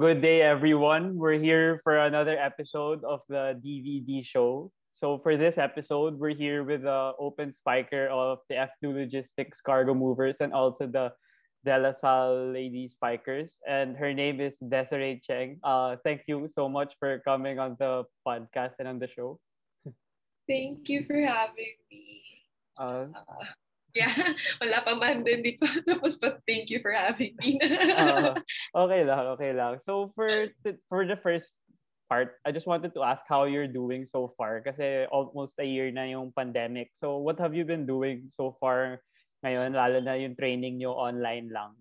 good day, everyone. We're here for another episode of the DVD show. So, for this episode, we're here with the open spiker of the F2 Logistics Cargo Movers and also the De La Salle Lady Spikers. And her name is Desiree Cheng. Uh, thank you so much for coming on the podcast and on the show. Thank you for having me. Uh, Uh, yeah, wala pa man din, di pa. Tapos pa, thank you for having me. uh, okay lang, okay lang. So, for, for the first part, I just wanted to ask how you're doing so far kasi almost a year na yung pandemic. So, what have you been doing so far ngayon, lalo na yung training nyo online lang?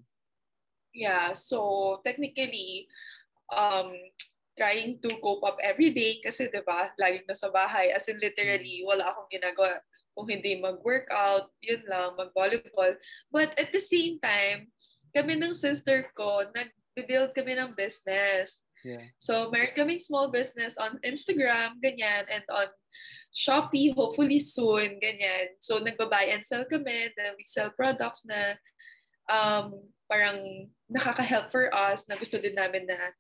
yeah, so technically, um, trying to cope up every day kasi 'di ba, laging nasa bahay. As in literally, wala akong ginagawa kung hindi mag-workout, yun lang, mag-volleyball. But at the same time, kami ng sister ko, nag-build kami ng business. Yeah. So, meron kaming small business on Instagram, ganyan, and on Shopee, hopefully soon, ganyan. So, nagba-buy and sell kami, then we sell products na um, parang nakaka-help for us, na gusto din namin na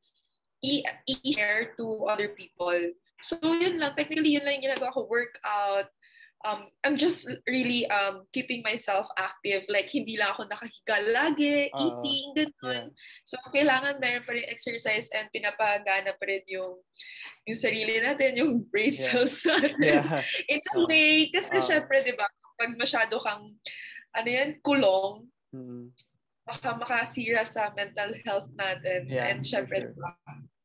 i- i-share to other people. So, yun lang. Technically, yun lang yung ginagawa ko, workout. Um, I'm just really um, keeping myself active. Like, hindi lang ako nakahiga lagi, Oo. eating, ganun. So, kailangan meron pa rin exercise and pinapagana pa rin yung yung sarili natin, yung brain Yeah. cells natin. Yeah. In a way, kasi Oo. syempre, di ba, pag masyado kang, ano yan, kulong, Mm. baka makasira sa mental health natin. Yeah, And syempre, sure. di ba,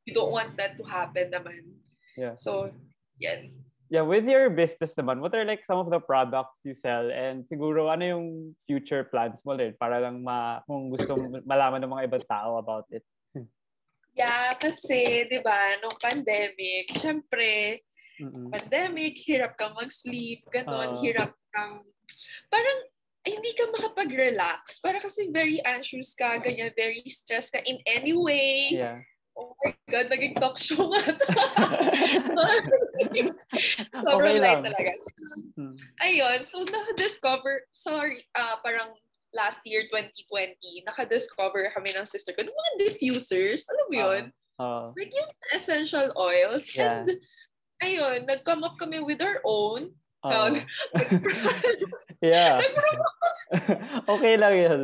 you don't want that to happen naman. Yeah. So, yan. Yeah, with your business naman, what are like some of the products you sell? And siguro, ano yung future plans mo rin para lang ma, kung gusto malaman ng mga ibang tao about it? Yeah, kasi, di ba, nung pandemic, syempre, Mm-mm. pandemic, hirap kang mag-sleep, ganon, Oo. hirap kang, parang, hindi ka makapag-relax. Para kasi very anxious ka, ganyan, very stressed ka in any way. Yeah. Oh my God, naging talk show nga to. Sobrang Okay light talaga. Mm. Ayun, so na-discover, sorry, ah parang last year, 2020, naka-discover kami ng sister ko, ng mga diffusers, alam mo yun? Oo. Like yung essential oils. Yeah. And, ayun, nag-come up kami with our own. Um, yeah. Nag-promote. okay lang yun.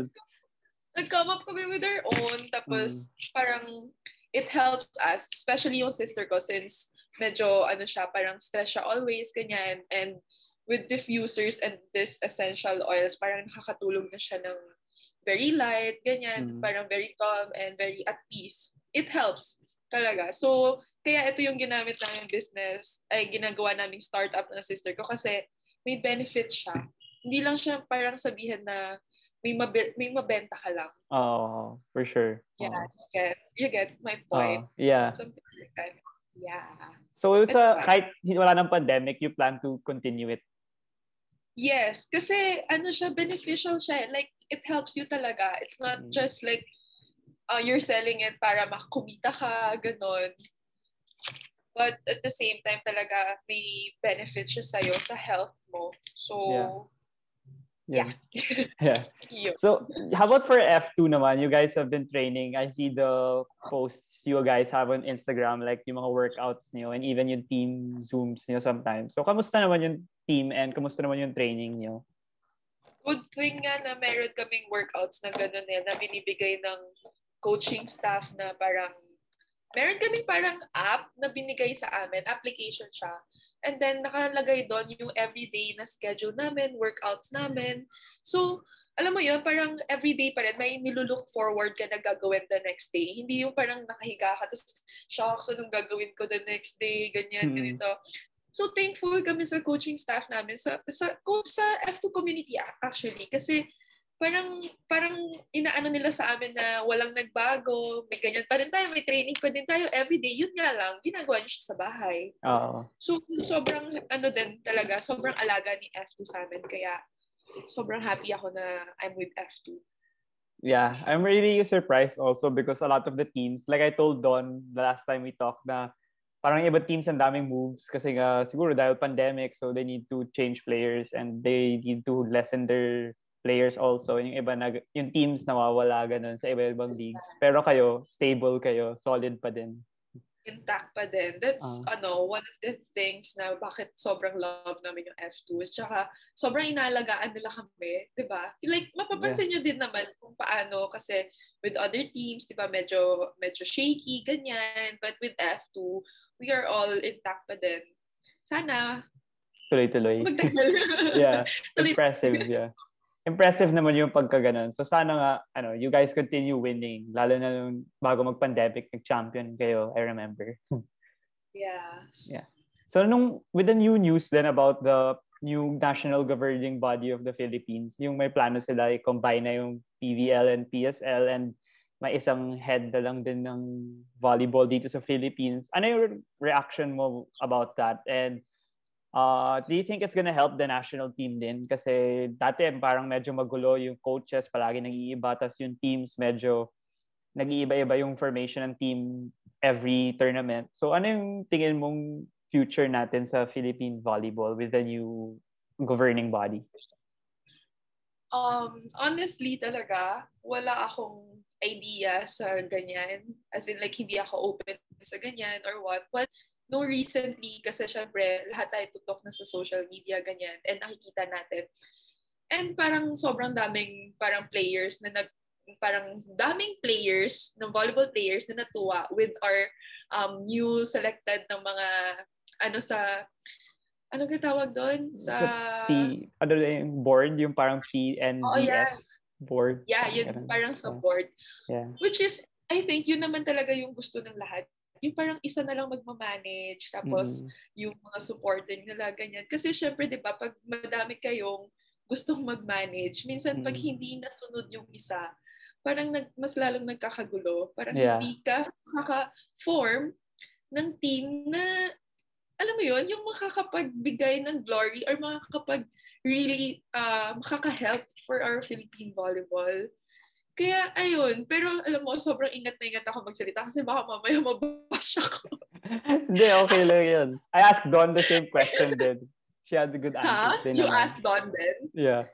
nag-come up kami with our own. Tapos, Mm. parang, it helps us, especially yung sister ko, since medyo, ano siya, parang stress siya always, ganyan. And with diffusers and this essential oils, parang nakakatulong na siya ng very light, ganyan. Mm. Parang very calm and very at peace. It helps talaga. So, kaya ito yung ginamit namin business, ay ginagawa naming startup ng sister ko kasi may benefit siya. Hindi lang siya parang sabihin na may, mabe- may mabenta ka lang. Oo, for sure. Yeah, Oo. you get, you get my point. Oo, yeah. Something like that. Yeah. So, It's sa, fine. kahit wala ng pandemic, you plan to continue it? Yes, kasi ano siya, beneficial siya. Like, it helps you talaga. It's not Mm. just like, uh, you're selling it para makumita ka, ganon. But at the same time talaga, may benefit siya sa'yo sa health mo. So, Yeah. Yeah. yeah. So, how about for F2 naman? You guys have been training. I see the posts you guys have on Instagram, like yung mga workouts niyo and even yung team Zooms niyo sometimes. So, kamusta naman yung team and kamusta naman yung training niyo? Good thing nga na meron kaming workouts na gano'n eh, na binibigay ng coaching staff na parang, meron kaming parang app na binigay sa amin, application siya. And then nakalagay doon yung everyday na schedule namin, workouts namin. So, alam mo yun, parang everyday pa rin, may nilulook forward ka na gagawin the next day. Hindi yung parang nakahiga ka, tapos, shocks, anong gagawin ko the next day, ganyan, Hmm. ganito. So, thankful kami sa coaching staff namin, sa, sa, sa F2 community actually, kasi parang parang inaano nila sa amin na walang nagbago, may ganyan pa rin tayo, may training pa din tayo everyday. Yun nga lang, ginagawa niyo siya sa bahay. Oo. So, sobrang, ano din talaga, sobrang alaga ni F2 sa amin. Kaya, sobrang happy ako na I'm with F2. Yeah, I'm really surprised also because a lot of the teams, like I told Don the last time we talked na parang iba teams ang daming moves kasi nga siguro dahil pandemic so they need to change players and they need to lessen their players also. Yung iba na yung teams nawawala ganun sa iba-ibang leagues. Pero kayo, stable kayo, solid pa din intact pa din. That's, uh, ano, one of the things na bakit sobrang love namin yung F2. Tsaka, sobrang inalagaan nila kami, di ba? Like, mapapansin yeah. nyo din naman kung paano, kasi with other teams, di ba, medyo, medyo shaky, ganyan. But with F2, we are all intact pa din. Sana, Tuloy-tuloy. yeah. Tuloy-tuloy. Impressive, yeah impressive naman yung pagkaganon. So sana nga, ano, you guys continue winning. Lalo na nung bago mag-pandemic, nag-champion kayo, I remember. Yes. Yeah. So nung, with the new news then about the new national governing body of the Philippines, yung may plano sila i-combine na yung PVL and PSL and may isang head na lang din ng volleyball dito sa Philippines. Ano yung reaction mo about that? And Uh, do you think it's gonna help the national team din? Kasi dati parang medyo magulo yung coaches, palagi nag-iiba, tapos yung teams medyo nag-iiba-iba yung formation ng team every tournament. So ano yung tingin mong future natin sa Philippine volleyball with the new governing body? Um, honestly talaga, wala akong idea sa ganyan. As in like, hindi ako open sa ganyan or what. But no recently, kasi syempre, lahat tayo tutok na sa social media, ganyan, and nakikita natin. And parang sobrang daming parang players na nag, parang daming players, ng volleyball players na natuwa with our um, new selected ng mga, ano sa, ano ka tawag doon? Sa... P, ano yung board? Yung parang PNDS oh, yeah. board? Yeah, yun parang sa board. Yeah. Which is, I think, yun naman talaga yung gusto ng lahat yung parang isa na lang magmamanage, tapos mm-hmm. yung mga supporting nila, ganyan. Kasi syempre, di ba, pag madami kayong gustong mag-manage, minsan pag mm-hmm. hindi nasunod yung isa, parang nag, mas lalong nagkakagulo. Parang yeah. hindi ka makaka-form ng team na, alam mo yon yung makakapagbigay ng glory or makakapag really uh, makaka-help for our Philippine volleyball. Kaya, ayun. Pero, alam mo, sobrang ingat na ingat ako magsalita kasi baka mamaya mababash ako. Hindi, okay lang yun. I asked Don the same question din. She had a good answer. Ha? You naman. asked Don din? Yeah.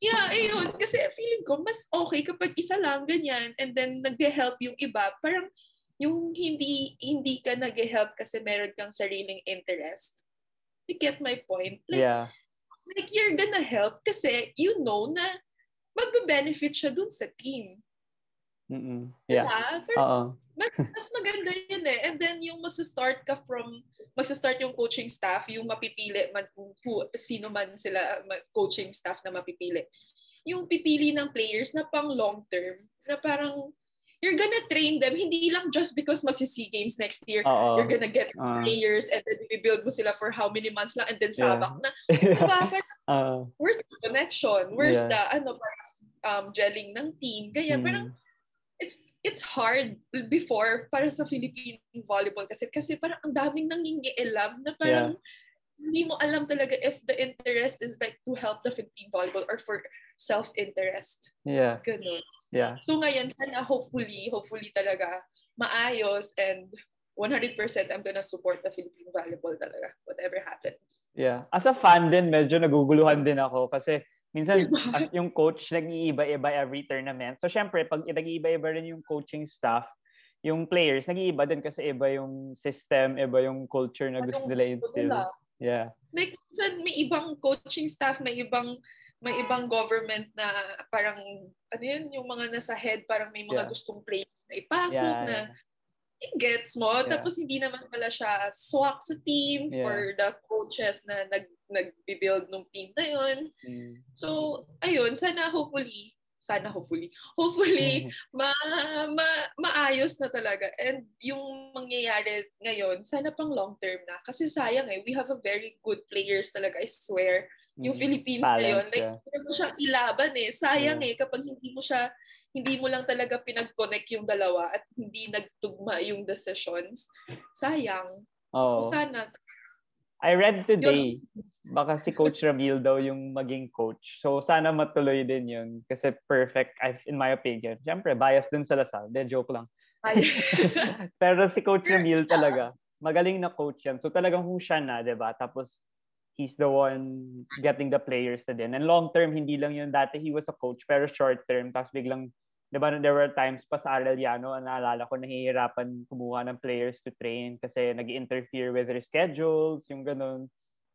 Yeah, ayun. Kasi feeling ko, mas okay kapag isa lang, ganyan. And then, nag-help yung iba. Parang, yung hindi hindi ka nag-help kasi meron kang sariling interest. You get my point? Like, yeah. Like, you're gonna help kasi you know na magbe-benefit siya dun sa team. Mm-mm. Yeah. Diba? Pero mas, mas maganda yun eh. And then yung magsa-start ka from, magsa-start yung coaching staff, yung mapipili, man, who, sino man sila coaching staff na mapipili. Yung pipili ng players na pang long term, na parang you're gonna train them hindi lang just because magsi-SEA Games next year. Uh-oh. You're gonna get uh, players and then build mo sila for how many months lang and then sabak yeah. na. Diba? uh, where's the connection? Where's yeah. the ano um, gelling ng team? Ganyan. Mm. Parang it's it's hard before para sa Philippine volleyball kasi kasi parang ang daming nangingialam na parang yeah. hindi mo alam talaga if the interest is like to help the Philippine volleyball or for self-interest. Yeah. Ganun. Yeah. So ngayon, sana hopefully, hopefully talaga maayos and 100% I'm gonna support the Philippine volleyball talaga, whatever happens. Yeah. As a fan din, medyo naguguluhan din ako kasi minsan as yung coach nag-iiba-iba every tournament. So syempre, pag nag-iiba-iba rin yung coaching staff, yung players, nag-iiba din kasi iba yung system, iba yung culture na gusto nila instill. Yeah. Like, minsan may ibang coaching staff, may ibang may ibang government na parang, ano yun, yung mga nasa head, parang may mga yeah. gustong players na ipasok yeah, na yeah. it gets mo. Yeah. Tapos hindi naman pala siya swak sa team yeah. for the coaches na nag nag-build ng team na yun. Mm. So, ayun, sana hopefully, sana hopefully, hopefully, ma, ma, maayos na talaga. And yung mangyayari ngayon, sana pang long term na. Kasi sayang eh, we have a very good players talaga, I swear yung mm, Philippines Talent, ngayon. Like, yeah. mo siyang ilaban eh. Sayang yeah. eh, kapag hindi mo siya, hindi mo lang talaga pinag-connect yung dalawa at hindi nagtugma yung decisions. Sayang. Oh. So, sana. I read today, baka si Coach Ramil daw yung maging coach. So, sana matuloy din yun. Kasi perfect, in my opinion. Siyempre, bias din sa Lasal. De, joke lang. Pero si Coach Ramil talaga, magaling na coach yan. So, talagang kung siya na, di ba? Tapos, he's the one getting the players na din. And long term, hindi lang yun. Dati he was a coach, pero short term. Tapos biglang di ba, there were times pa sa Arellano, naalala ko, nahihirapan kumuha ng players to train kasi nag interfere with their schedules, yung ganun.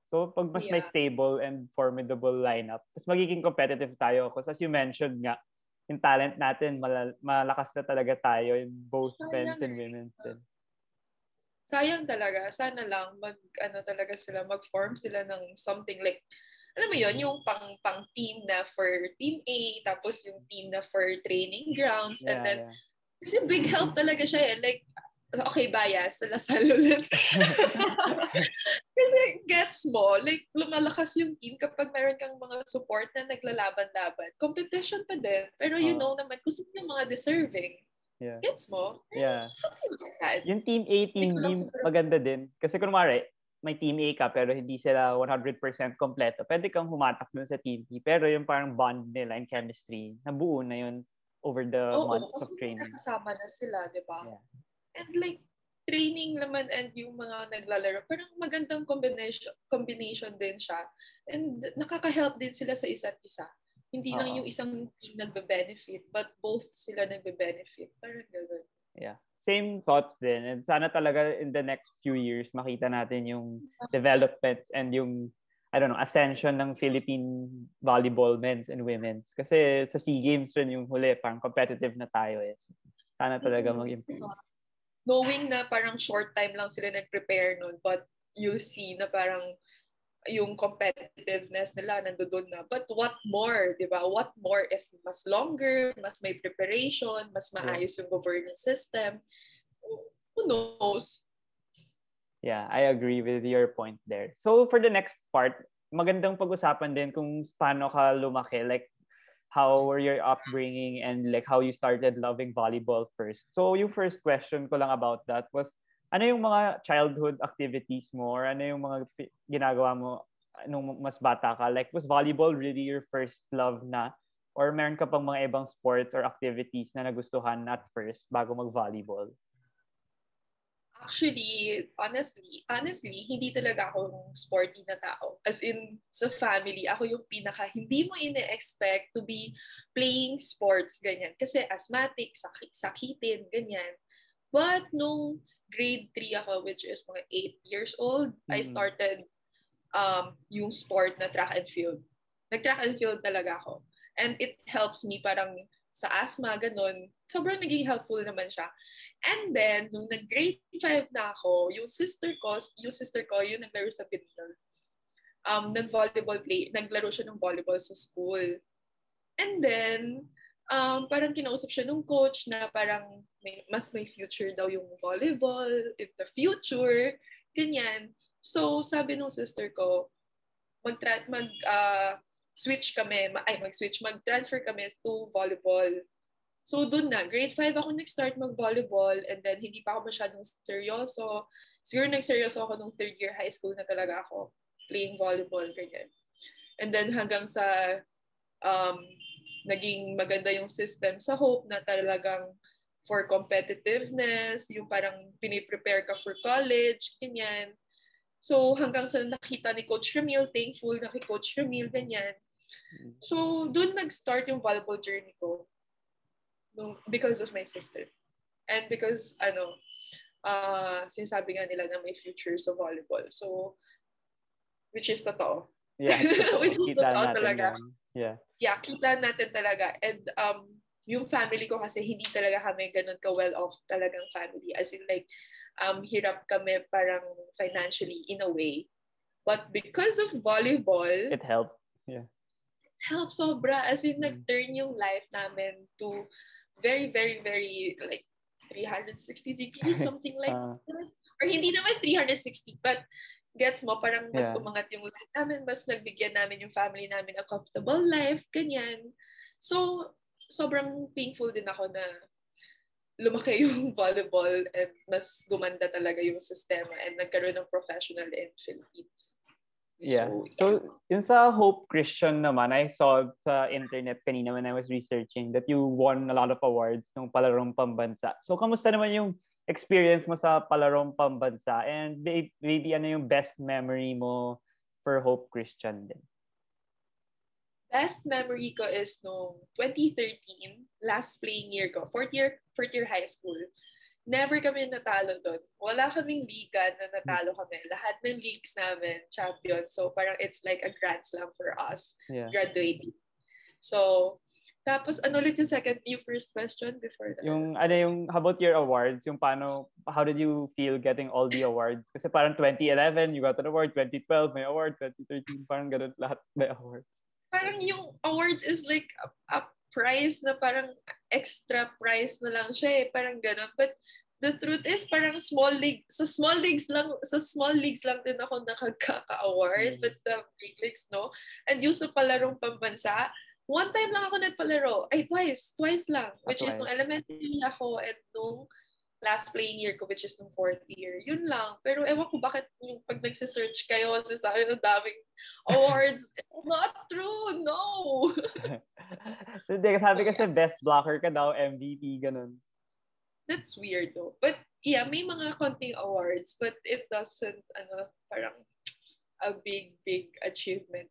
So, pag mas yeah. may stable and formidable lineup, mas magiging competitive tayo. Because as you mentioned nga, yung talent natin, mal- malakas na talaga tayo in both men's and women's din. Sayang talaga. Sana lang mag, ano talaga sila, mag-form sila ng something like alam mo yon yung pang pang team na for team A tapos yung team na for training grounds yeah, and then yeah. kasi big help talaga siya eh like okay bias sa Lasal ulit kasi gets mo like lumalakas yung team kapag mayroon kang mga support na naglalaban-laban competition pa din pero you oh. know naman kung sino yung mga deserving Yeah. Gets mo? Yeah. Something like that. Yung team A, team B, maganda din. Kasi kunwari, may team A ka pero hindi sila 100% kompleto, pwede kang humatak dun sa team B. Pero yung parang bond nila and chemistry, nabuo na yun over the Oo, months of training. Oo, kasama na sila, di ba? Yeah. And like, training naman and yung mga naglalaro, parang magandang combination combination din siya. And nakaka-help din sila sa isa't isa. Hindi Uh-oh. lang yung isang team nagbe-benefit, but both sila nagbe-benefit. Parang gano'n. Yeah same thoughts din. And sana talaga in the next few years makita natin yung developments and yung I don't know, ascension ng Philippine volleyball men's and women's. Kasi sa SEA Games rin yung huli, parang competitive na tayo eh. Sana talaga mm-hmm. mag-improve. Knowing na parang short time lang sila nag-prepare nun, but you see na parang yung competitiveness nila nandoon na. But what more, di ba? What more if mas longer, mas may preparation, mas maayos yung governance system? Who knows? Yeah, I agree with your point there. So for the next part, magandang pag-usapan din kung paano ka lumaki. Like, how were your upbringing and like how you started loving volleyball first. So yung first question ko lang about that was, ano yung mga childhood activities mo or ano yung mga ginagawa mo nung mas bata ka? Like, was volleyball really your first love na? Or meron ka pang mga ibang sports or activities na nagustuhan at first bago mag-volleyball? Actually, honestly, honestly, hindi talaga ako sporty na tao. As in, sa family, ako yung pinaka, hindi mo ine-expect to be playing sports, ganyan. Kasi asthmatic, sak- sakitin, ganyan. But nung grade 3 ako, which is mga 8 years old, mm-hmm. I started um, yung sport na track and field. Nag-track and field talaga ako. And it helps me parang sa asthma, ganun. Sobrang naging helpful naman siya. And then, nung nag-grade 5 na ako, yung sister ko, yung sister ko, yung naglaro sa Pinol. Um, nag-volleyball play, naglaro siya ng volleyball sa school. And then, um, parang kinausap siya nung coach na parang may, mas may future daw yung volleyball in the future, ganyan. So, sabi nung sister ko, mag, mag uh, switch kami, ay mag-switch, mag-transfer kami to volleyball. So, dun na, grade 5 ako nag-start mag-volleyball and then hindi pa ako masyadong seryoso. Siguro nag-seryoso ako nung third year high school na talaga ako playing volleyball, ganyan. And then hanggang sa um, naging maganda yung system sa Hope na talagang for competitiveness, yung parang piniprepare ka for college, ganyan. So hanggang sa nakita ni Coach Ramil, thankful na kay Coach Ramil, ganyan. So doon nag-start yung volleyball journey ko because of my sister. And because, ano, uh, sinasabi nga nila na may future sa volleyball. So, which is totoo. Yeah, which is totoo talaga. Yan. Yeah. Yeah, kita natin talaga. And um, yung family ko kasi hindi talaga kami ganun ka well off talagang family. As in like, um, hirap kami parang financially in a way. But because of volleyball, it helped. Yeah. It helped sobra. As in, mm. nag-turn yung life namin to very, very, very like 360 degrees, something like uh, that. Or hindi naman 360, but gets mo, parang mas yeah. umangat yung life namin, mas nagbigyan namin yung family namin a comfortable life, ganyan. So, sobrang thankful din ako na lumaki yung volleyball and mas gumanda talaga yung sistema and nagkaroon ng professional in Philippines. Yeah. So, So, yun sa Hope Christian naman, I saw sa internet kanina when I was researching that you won a lot of awards ng palarong pambansa. So, kamusta naman yung experience mo sa palarong pambansa? And may- maybe ano yung best memory mo for Hope Christian din? best memory ko is nung 2013, last playing year ko, fourth year, fourth year high school. Never kami natalo doon. Wala kaming liga na natalo kami. Lahat ng leagues namin, champion. So parang it's like a grand slam for us Yeah. graduating. So, tapos ano ulit yung second, yung first question before that? Yung ano yung how about your awards? Yung paano how did you feel getting all the awards? Kasi parang 2011 you got an award, 2012 may award, 2013 parang ganun lahat may award. parang yung awards is like a, a prize na parang extra prize na lang siya eh. Parang ganun. But the truth is parang small league sa small leagues lang sa small leagues lang din ako nakagkaka-award Mm. but the big leagues no and yung sa palarong pambansa one time lang ako nagpalaro ay twice twice lang which is twice. nung elementary ako and nung last playing year ko which is nung fourth year yun lang pero ewan ko bakit yung pag nagsisearch kayo kasi sa akin ang daming awards it's not true no Hindi, sabi kasi best blocker ka daw, MVP, ganun. That's weird though. But yeah, may mga konting awards, but it doesn't, ano, parang a big, big achievement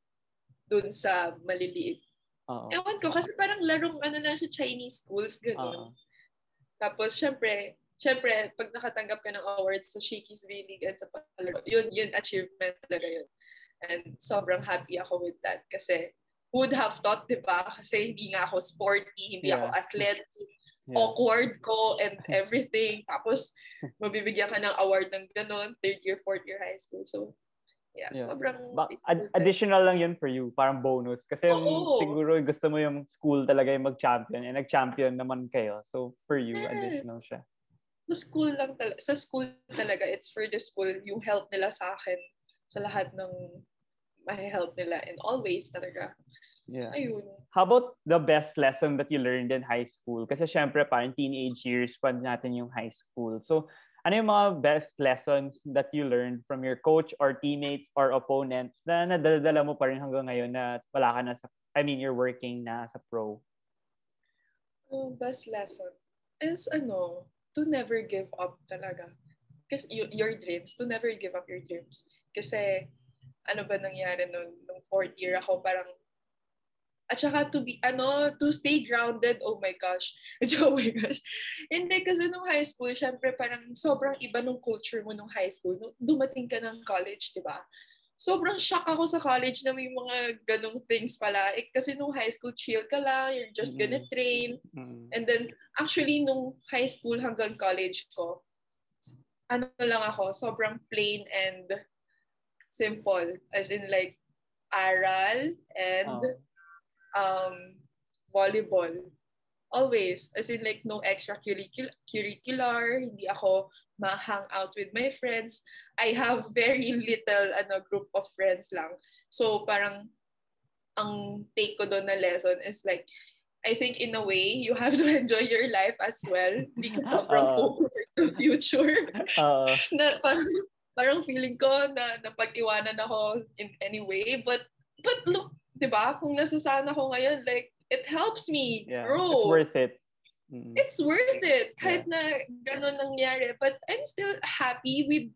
dun sa maliliit. Oo. Ewan ko, kasi parang larong, ano na siya, Chinese schools, Oo. gano'n. Tapos, syempre, syempre, pag nakatanggap ka ng awards sa Shakey's V-League at sa palaro, yun, yun, achievement talaga yun. And sobrang happy ako with that kasi would have thought, di ba? Kasi hindi nga ako sporty, hindi Yeah. ako athletic, Yeah. awkward ko and everything. Tapos, mabibigyan ka ng award ng ganun, third year, fourth year high school. So, yeah, Yeah. sobrang... Ba- ad- additional lang yun for you, parang bonus. Kasi yung, Oo. siguro gusto mo yung school talaga yung mag-champion, and nag-champion naman kayo. So, for you, Yes. additional siya. Sa school lang talaga, sa school talaga, it's for the school, yung help nila sa akin sa lahat ng mahe-help nila in all ways talaga. Yeah. Ayun. How about the best lesson that you learned in high school? Kasi syempre, parang teenage years pa natin yung high school. So, ano yung mga best lessons that you learned from your coach or teammates or opponents na nadala mo pa rin hanggang ngayon na wala ka na sa, I mean, you're working na sa pro? Ang best lesson is ano, to never give up talaga. Kasi y- your dreams, to never give up your dreams. Kasi ano ba nangyari nung, nung fourth year ako, parang at saka to be, ano, to stay grounded, oh my gosh. oh my gosh. Hindi, kasi nung high school, syempre parang sobrang iba nung culture mo nung high school. Nung dumating ka ng college, di ba? Sobrang shock ako sa college na may mga ganong things pala. Eh, kasi nung high school, chill ka lang, you're just gonna Mm. train. Mm. And then, actually, nung high school hanggang college ko, ano lang ako, sobrang plain and simple. As in like, aral and Oh. Um, volleyball. Always. As in like, no extracurricular, hindi ako ma-hang out with my friends. I have very little ano group of friends lang. So parang ang take ko doon na lesson is like, I think in a way, you have to enjoy your life as well. Hindi ka sobrang Oo. focused in the future. Oo. na parang, parang feeling ko na napag-iwanan ako in any way. But, but look, di ba? Kung nasasana ko ngayon, like, it helps me yeah. grow. It's worth it. Mm. It's worth it. Kahit na gano'n nangyari. But I'm still happy with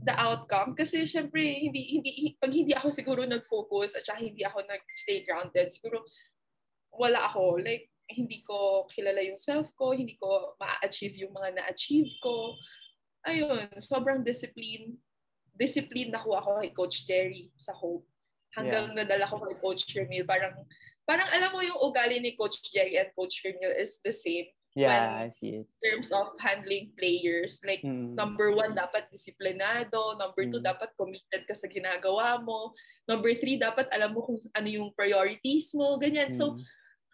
the outcome kasi syempre hindi hindi pag hindi ako siguro nag-focus at saka hindi ako nag-stay grounded siguro wala ako like hindi ko kilala yung self ko hindi ko ma-achieve yung mga na-achieve ko ayun sobrang discipline discipline nakuha ako kay Coach Jerry sa Hope hanggang nadala ko kay Coach Remil parang parang alam mo yung ugali ni Coach Jerry and Coach Remil is the same Yeah, I see it. in terms of handling players like Mm. Number one, dapat disiplinado. Number two, Mm. dapat committed ka sa ginagawa mo. Number three, dapat alam mo kung ano yung priorities mo. Ganyan. So, Mm.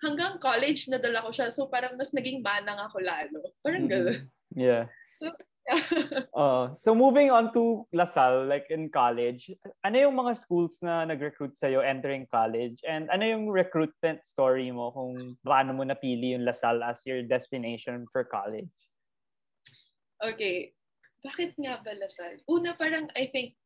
hanggang college, nadala ko siya. So, parang mas naging manang ako lalo. Parang Mm. gano'n. Yeah. So, Uh, so moving on to LaSalle, like in college, ano yung mga schools na nag-recruit sa'yo entering college? And ano yung recruitment story mo kung paano mo napili yung LaSalle as your destination for college? Okay. Bakit nga ba Lasal? Una, parang I think,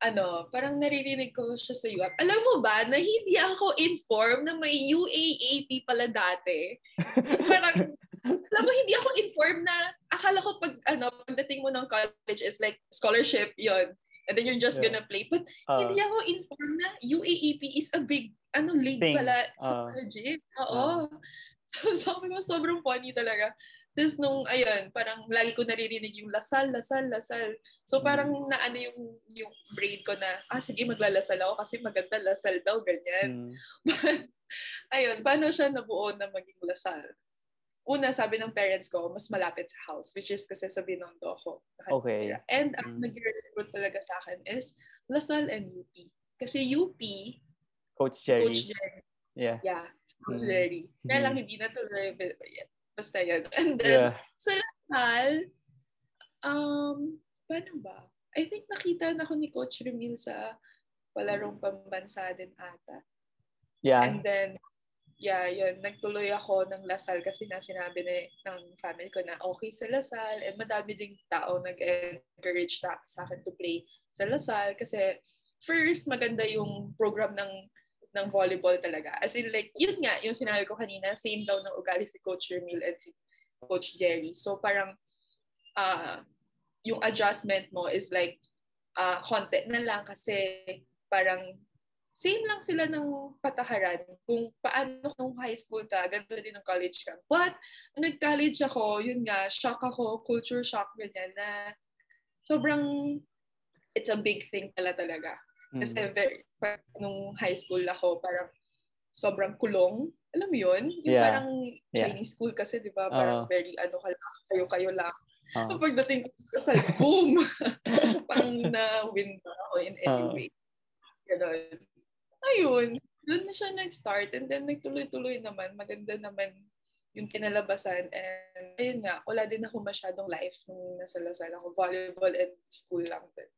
ano, parang naririnig ko siya sa UAP. Alam mo ba na hindi ako informed na may UAAP pala dati? parang, alam mo, hindi ako informed na, akala ko pag, ano, pagdating mo ng college is like scholarship, yon And then you're just Yeah. gonna play. But Uh, hindi ako informed na UAAP is a big, ano, league Thing. pala Ah. sa legit. Oo. So, sabi ko, sobrang funny talaga. Tapos nung, ayun, parang lagi ko naririnig yung lasal, lasal, lasal. So Mm. parang naano yung, yung brain ko na, ah, sige, maglalasal ako kasi maganda lasal daw, ganyan. mm, But, ayun, paano siya nabuo na maging lasal? Una, sabi ng parents ko, mas malapit sa house, which is kasi sa Binondo ako. Okay. And ang Mm. nag-recruit talaga sa akin is Lasal and UP. Kasi UP, Coach Jerry. Coach Jerry. Yeah. Yeah, Coach Mm. Jerry. Kaya lang hindi na tuloy. but, yeah, Basta yun. And then, Yeah. sa Lasal, um, paano ba? I think nakita na ako ni Coach Remil sa palarong pambansa din ata. Yeah. And then, yeah, yun, nagtuloy ako ng Lasal kasi na sinabi na, ng family ko na okay sa Lasal and madami ding tao nag-encourage ta- sa akin to play sa Lasal kasi first, maganda yung program ng ng volleyball talaga. As in like, yun nga, yung sinabi ko kanina, same daw ng ugali si Coach Remil and si Coach Jerry. So parang, ah yung adjustment mo is like, ah konti na lang kasi parang same lang sila ng patakaran. Kung paano nung high school ka, ganito din ng college ka. But, nung nag-college ako, yun nga, shock ako, culture shock ganyan na sobrang, it's a big thing pala talaga. Kasi very, pa- nung high school ako, parang sobrang kulong. Alam mo yun? Yung Yeah. parang Yeah. Chinese school kasi, di ba? Parang Oo. very, ano kayo-kayo lang. Ah. Pagdating ko sa boom! parang na-win ba ako in any Oo. way. Ganon. Ayun. Doon na siya nag-start and then nagtuloy-tuloy naman. Maganda naman yung kinalabasan. And ayun nga, wala din ako masyadong life nung nasa Lasal ako. Volleyball and school lang din.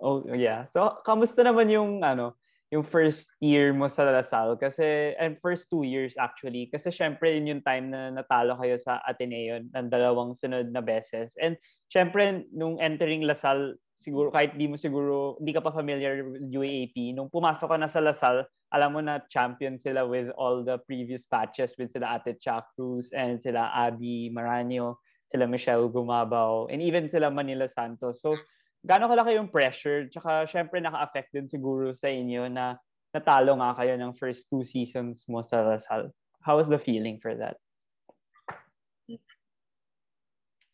Oh, yeah. So, kamusta naman yung ano, yung first year mo sa Lasal kasi and first two years actually kasi syempre yun yung time na natalo kayo sa Ateneo ng dalawang sunod na beses and syempre nung entering Lasal siguro kahit di mo siguro di ka pa familiar with UAAP nung pumasok ka na sa Lasal alam mo na champion sila with all the previous batches with sila Ate Cha Cruz and sila Abby Maranio sila Michelle Gumabaw and even sila Manila Santos so gaano kalaki yung pressure? Tsaka syempre naka-affect din siguro sa inyo na natalo nga kayo ng first two seasons mo sa Lasal. How was the feeling for that?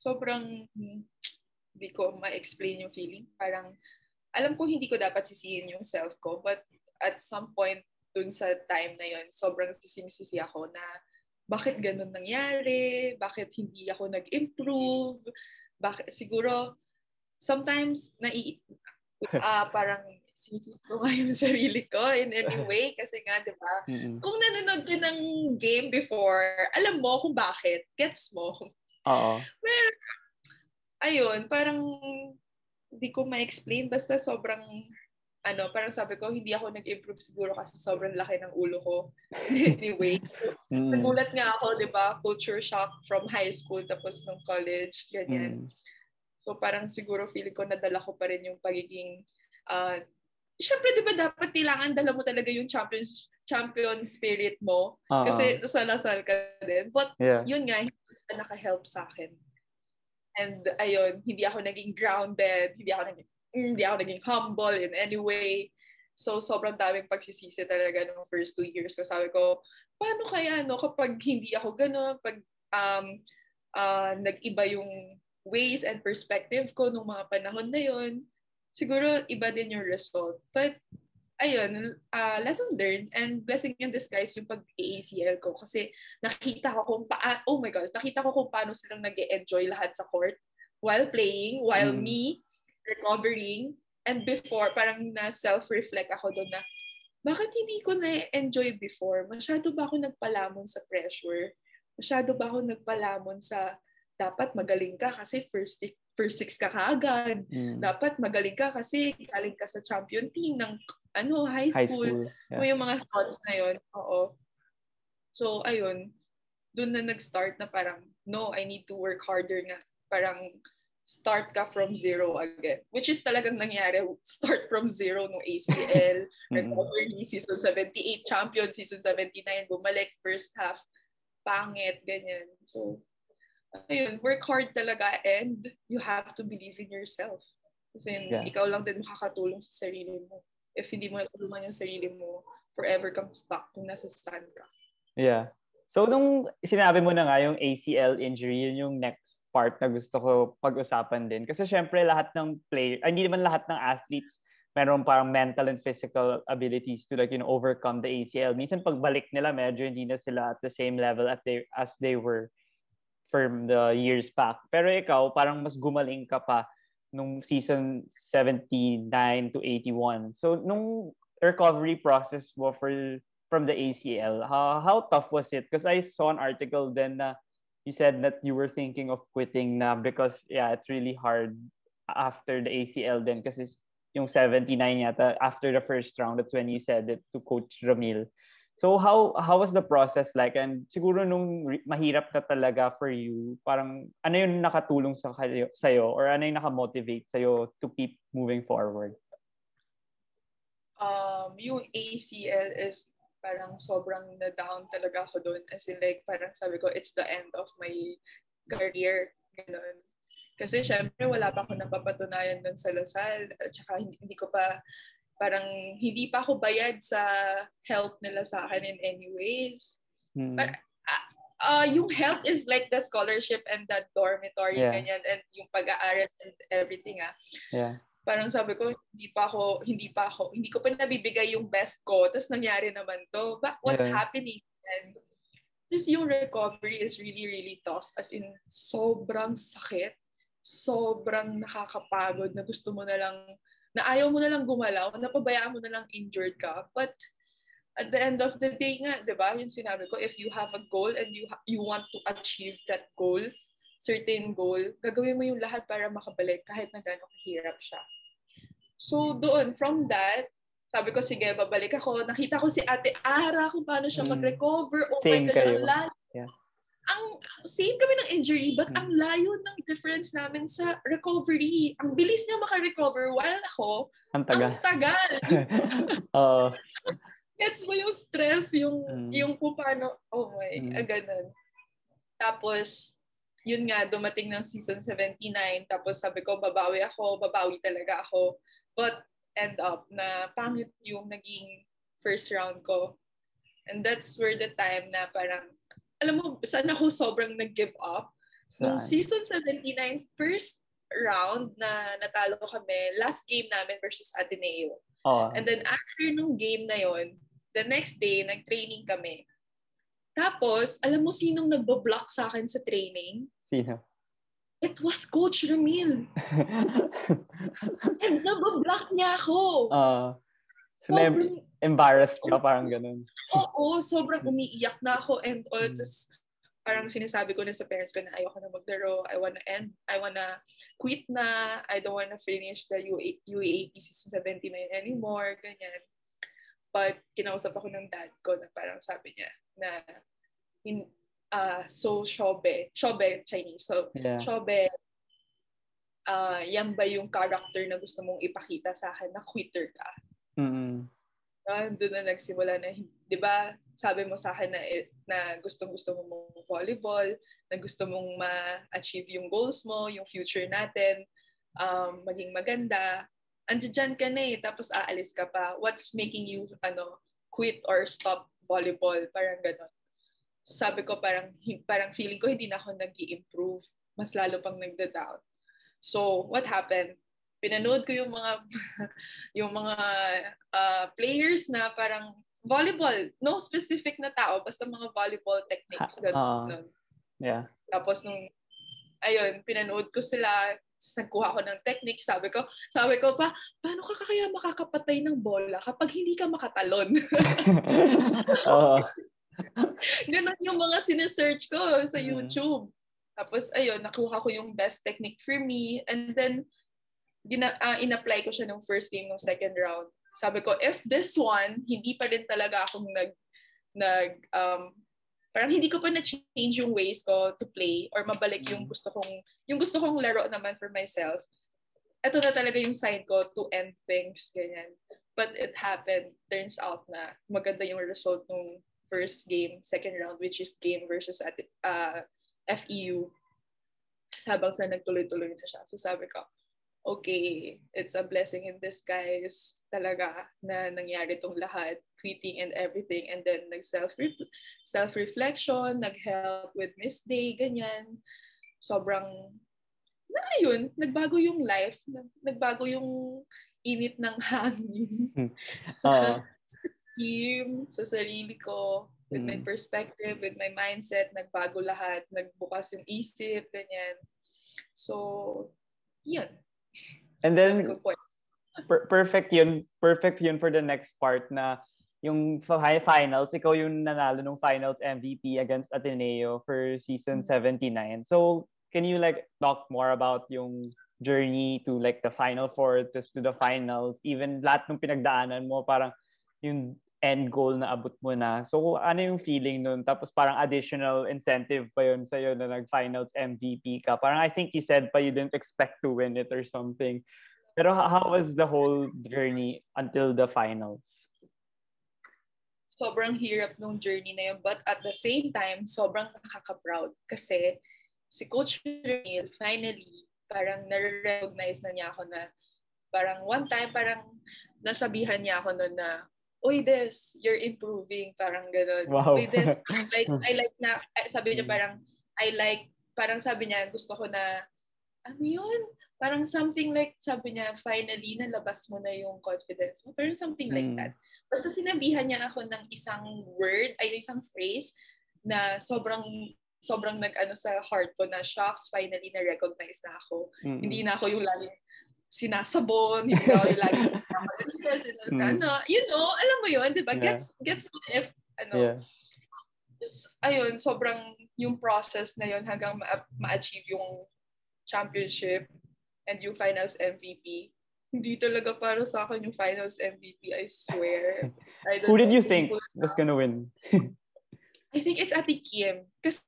Sobrang hindi ko ma-explain yung feeling. Parang alam ko hindi ko dapat sisihin yung self ko but at some point dun sa time na yon sobrang sisinisisi ako na bakit ganun nangyari? Bakit hindi ako nag-improve? Bakit siguro sometimes na ah parang sinisisi ko nga yung sarili ko in any way kasi nga 'di ba? Kung nanonood ka ng game before, alam mo kung bakit. Gets mo. Oo. Pero, ayun, parang hindi ko ma-explain. Basta sobrang, ano, parang sabi ko, hindi ako nag-improve siguro kasi sobrang laki ng ulo ko. anyway, Mm. nagulat nga ako, di ba? Culture shock from high school tapos nung college, ganyan. Mm. So parang siguro feeling ko nadala ko pa rin yung pagiging, uh, syempre di ba dapat kailangan dala mo talaga yung champion champion spirit mo. Oo. Kasi sa Lasal ka din. But yeah. yun nga, hindi siya naka-help sa akin. And ayun, hindi ako naging grounded, hindi ako naging, hindi ako naging humble in any way. So, sobrang daming pagsisisi talaga ng first two years ko. Sabi ko, paano kaya, no, kapag hindi ako gano'n, pag um, uh, nag-iba yung ways and perspective ko nung mga panahon na yun, siguro iba din yung result. But, ayun, uh, lesson learned and blessing in disguise yung pag-AACL ko kasi nakita ko kung paano, oh my God, nakita ko kung paano silang nag enjoy lahat sa court while playing, while Mm. me recovering, and before, parang na self-reflect ako doon na, bakit hindi ko na-enjoy before? Masyado ba ako nagpalamon sa pressure? Masyado ba ako nagpalamon sa dapat magaling ka kasi first first six ka kaagad. Mm. Dapat magaling ka kasi galing ka sa champion team ng ano high High school. school. Mo Yeah. yung mga thoughts na yun. Oo. So, ayun. Doon na nag-start na parang, no, I need to work harder nga. Parang, start ka from zero again. Which is talagang nangyari. Start from zero no ACL, recovery, season 78, champion, season 79, bumalik, first half, pangit, ganyan. So, ayun, work hard talaga and you have to believe in yourself. Kasi yeah. ikaw lang din makakatulong sa sarili mo. If hindi mo tulungan yung sarili mo, forever kang stuck kung nasa stand ka. Yeah. So, nung sinabi mo na nga yung ACL injury, yun yung next part na gusto ko pag-usapan din. Kasi syempre lahat ng player, hindi naman lahat ng athletes meron parang mental and physical abilities to like, you know, overcome the ACL. Minsan pagbalik nila, medyo hindi na sila at the same level at they, as they were from the years back. Pero ikaw, parang mas gumaling ka pa nung season 79 to 81. So, nung recovery process mo for from the ACL. How, how tough was it? Because I saw an article then na you said that you were thinking of quitting na because yeah, it's really hard after the ACL then kasi yung 79 yata after the first round that's when you said it to coach Ramil. So how how was the process like and siguro nung mahirap na talaga for you parang ano yung nakatulong sa kayo sa'yo or ano yung naka-motivate sa'yo to keep moving forward? Um yung ACL is parang sobrang na-down talaga ako doon. As in like, parang sabi ko, it's the end of my career. Ganun. Kasi syempre, wala pa ako napapatunayan doon sa Lasal. At saka hindi, hindi ko pa, parang hindi pa ako bayad sa help nila sa akin in any ways. Hmm. But, uh, uh, yung help is like the scholarship and the dormitory, yeah. ganyan, and yung pag-aaral and everything, ah. Yeah parang sabi ko, hindi pa ako, hindi pa ako, hindi ko pa nabibigay yung best ko. Tapos nangyari naman to. But what's yeah. happening? And this yung recovery is really, really tough. As in, sobrang sakit. Sobrang nakakapagod na gusto mo na lang, na ayaw mo na lang gumalaw, na pabayaan mo na lang injured ka. But at the end of the day nga, di ba, yung sinabi ko, if you have a goal and you ha- you want to achieve that goal, certain goal, gagawin mo yung lahat para makabalik kahit na gano'ng kahirap siya. So doon, from that, sabi ko, sige, babalik ako. Nakita ko si Ate Ara kung paano siya mm. mag-recover. Oh same my God, kayo. ang. Yeah. Ang, same kami ng injury, but ang layo ng difference namin sa recovery. Ang bilis niya maka-recover while ako, ang tagal. Ang tagal. uh, Gets mo yung stress, yung, mm. yung kung paano, oh my, mm. ah, ganun. Tapos, yun nga, dumating ng season 79, tapos sabi ko, babawi ako, babawi talaga ako. But end up na pangit yung naging first round ko. And that's where the time na parang, alam mo, saan ako sobrang nag-give up? Nung season 79, first round na natalo kami, last game namin versus Ateneo. Oh. And then after nung game na yon, the next day, nag-training kami. Tapos, alam mo sinong nagbo-block sa akin sa training? Sino? It was Coach Ramil. And nabablock niya ako. Uh, so sobrang, embarrassed ka, parang ganun. Oo, sobrang umiiyak na ako and all. Mm. Tapos, parang sinasabi ko na sa parents ko na ayoko na maglaro. I wanna end. I wanna quit na. I don't wanna finish the UAAP season 79 anymore. Ganyan. But, kinausap ako ng dad ko na parang sabi niya na in, uh, so shobe, shobe Chinese. So yeah. shobe uh, yan ba yung character na gusto mong ipakita sa akin na quitter ka? Mm-hmm. Uh, doon na nagsimula na, di ba, sabi mo sa akin na, na gustong-gusto mo mong volleyball, na gusto mong ma-achieve yung goals mo, yung future natin, um, maging maganda, andiyan ka na eh, tapos aalis ka pa. What's making you, ano, quit or stop volleyball? Parang ganon sabi ko parang parang feeling ko hindi na ako nag improve mas lalo pang nagda-down. So, what happened? Pinanood ko yung mga yung mga uh, players na parang volleyball, no specific na tao, basta mga volleyball techniques ganun. Uh, yeah. Tapos nung ayun, pinanood ko sila, tapos nagkuha ko ng technique, sabi ko, sabi ko pa, paano ka kaya makakapatay ng bola kapag hindi ka makatalon? uh, Ganun yung mga sinesearch ko sa mm. YouTube. Tapos, ayun, nakuha ko yung best technique for me. And then, gina, uh, in-apply ko siya nung first game ng second round. Sabi ko, if this one, hindi pa din talaga akong nag, nag, um, parang hindi ko pa na-change yung ways ko to play or mabalik yung Mm. gusto kong, yung gusto kong laro naman for myself. Ito na talaga yung sign ko to end things, ganyan. But it happened. Turns out na maganda yung result nung first game, second round, which is game versus at, uh, FEU. Habang sa nagtuloy-tuloy na siya. So sabi ko, okay, it's a blessing in disguise talaga na nangyari tong lahat, quitting and everything. And then nag-self self-reflection, nag-help with Miss Day, ganyan. Sobrang, na yun, nagbago yung life, nag- nagbago yung init ng hangin Hmm. sa, Oo. sa team, sa sarili ko, with my Mm. perspective, with my mindset, nagbago lahat, nagbukas yung isip, ganyan. So, yun. And then, per- perfect yun. Perfect yun for the next part na yung fi- finals, ikaw yung nanalo ng finals MVP against Ateneo for season Mm. 79. So, can you like talk more about yung journey to like the final four to, to the finals, even lahat ng pinagdaanan mo, parang yung end goal na abot mo na. So, ano yung feeling nun? Tapos parang additional incentive pa yun sa'yo na nag-finals MVP ka. Parang I think you said pa you didn't expect to win it or something. Pero how, was the whole journey until the finals? sobrang hirap nung journey na yun. But at the same time, sobrang nakaka-proud. Kasi si Coach Ramil, finally, parang na-recognize na niya ako na parang one time, parang nasabihan niya ako noon na, Uy, Des, you're improving. Parang ganun. Wow. Uy, I like, I like na, eh, sabi niya parang, I like, parang sabi niya, gusto ko na, ano yun? Parang something like, sabi niya, finally, nalabas mo na yung confidence mo. Parang something like Mm. that. Basta sinabihan niya ako ng isang word, ay isang phrase na sobrang sobrang nag-ano sa heart ko na shocks, finally na-recognize na ako. Mm-mm. Hindi na ako yung laging sinasabon, hindi ako yung sin- Mm. ano, you know, alam mo yun, di ba? Yeah. Gets, gets mo if, ano, Yeah. just, ayun, sobrang yung process na yun hanggang ma- ma-achieve yung championship and yung finals MVP. Hindi talaga para sa akin yung finals MVP, I swear. I don't Who did know, you think was gonna win? I think it's Ate Kim. Kasi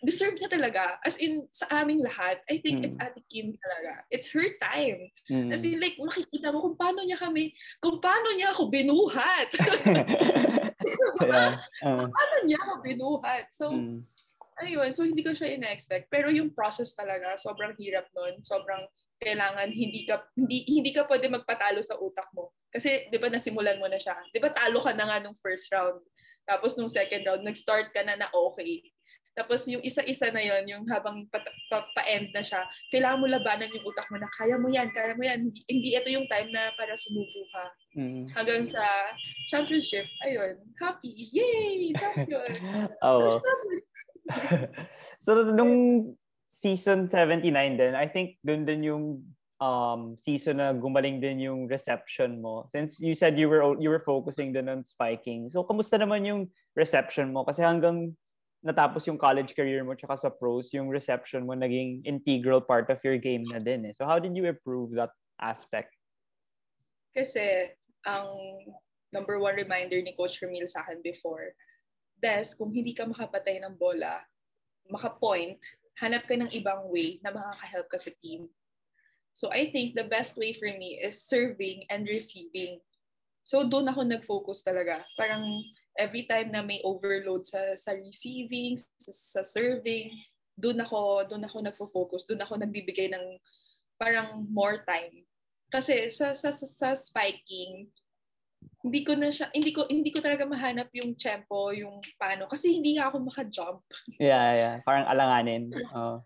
deserve niya talaga. As in, sa aming lahat, I think Mm. it's Ate Kim talaga. It's her time. Mm. As in, like, makikita mo kung paano niya kami, kung paano niya ako binuhat. yeah. Uh, paano niya ako binuhat. So, mm. ayun. So, hindi ko siya ina-expect. Pero yung process talaga, sobrang hirap nun. Sobrang kailangan hindi ka hindi hindi ka pwede magpatalo sa utak mo. Kasi 'di ba nasimulan mo na siya. 'Di ba talo ka na nga nung first round. Tapos nung second round nag-start ka na na okay. Tapos yung isa-isa na yon yung habang pa, pa, pa-end na siya, kailangan mo labanan yung utak mo na kaya mo yan, kaya mo yan. Hindi, hindi ito yung time na para sumuko ka. Mm. Hanggang sa championship, ayun, happy. Yay! Champion! Oo. So nung season 79 din, I think dun din yung um season na gumaling din yung reception mo. Since you said you were you were focusing din on spiking. So kamusta naman yung reception mo kasi hanggang natapos yung college career mo tsaka sa pros, yung reception mo naging integral part of your game na din eh. So how did you improve that aspect? Kasi ang number one reminder ni Coach Ramil sa akin before, Des, kung hindi ka makapatay ng bola, maka-point, hanap ka ng ibang way na makaka-help ka sa team. So I think the best way for me is serving and receiving. So doon ako nag-focus talaga. Parang every time na may overload sa sa receiving, sa, sa serving, doon ako doon ako nagfo-focus, doon ako nagbibigay ng parang more time. Kasi sa sa sa, sa spiking, hindi ko na siya hindi ko hindi ko talaga mahanap yung tempo, yung paano kasi hindi nga ako maka-jump. Yeah, yeah. Parang alanganin. Oh.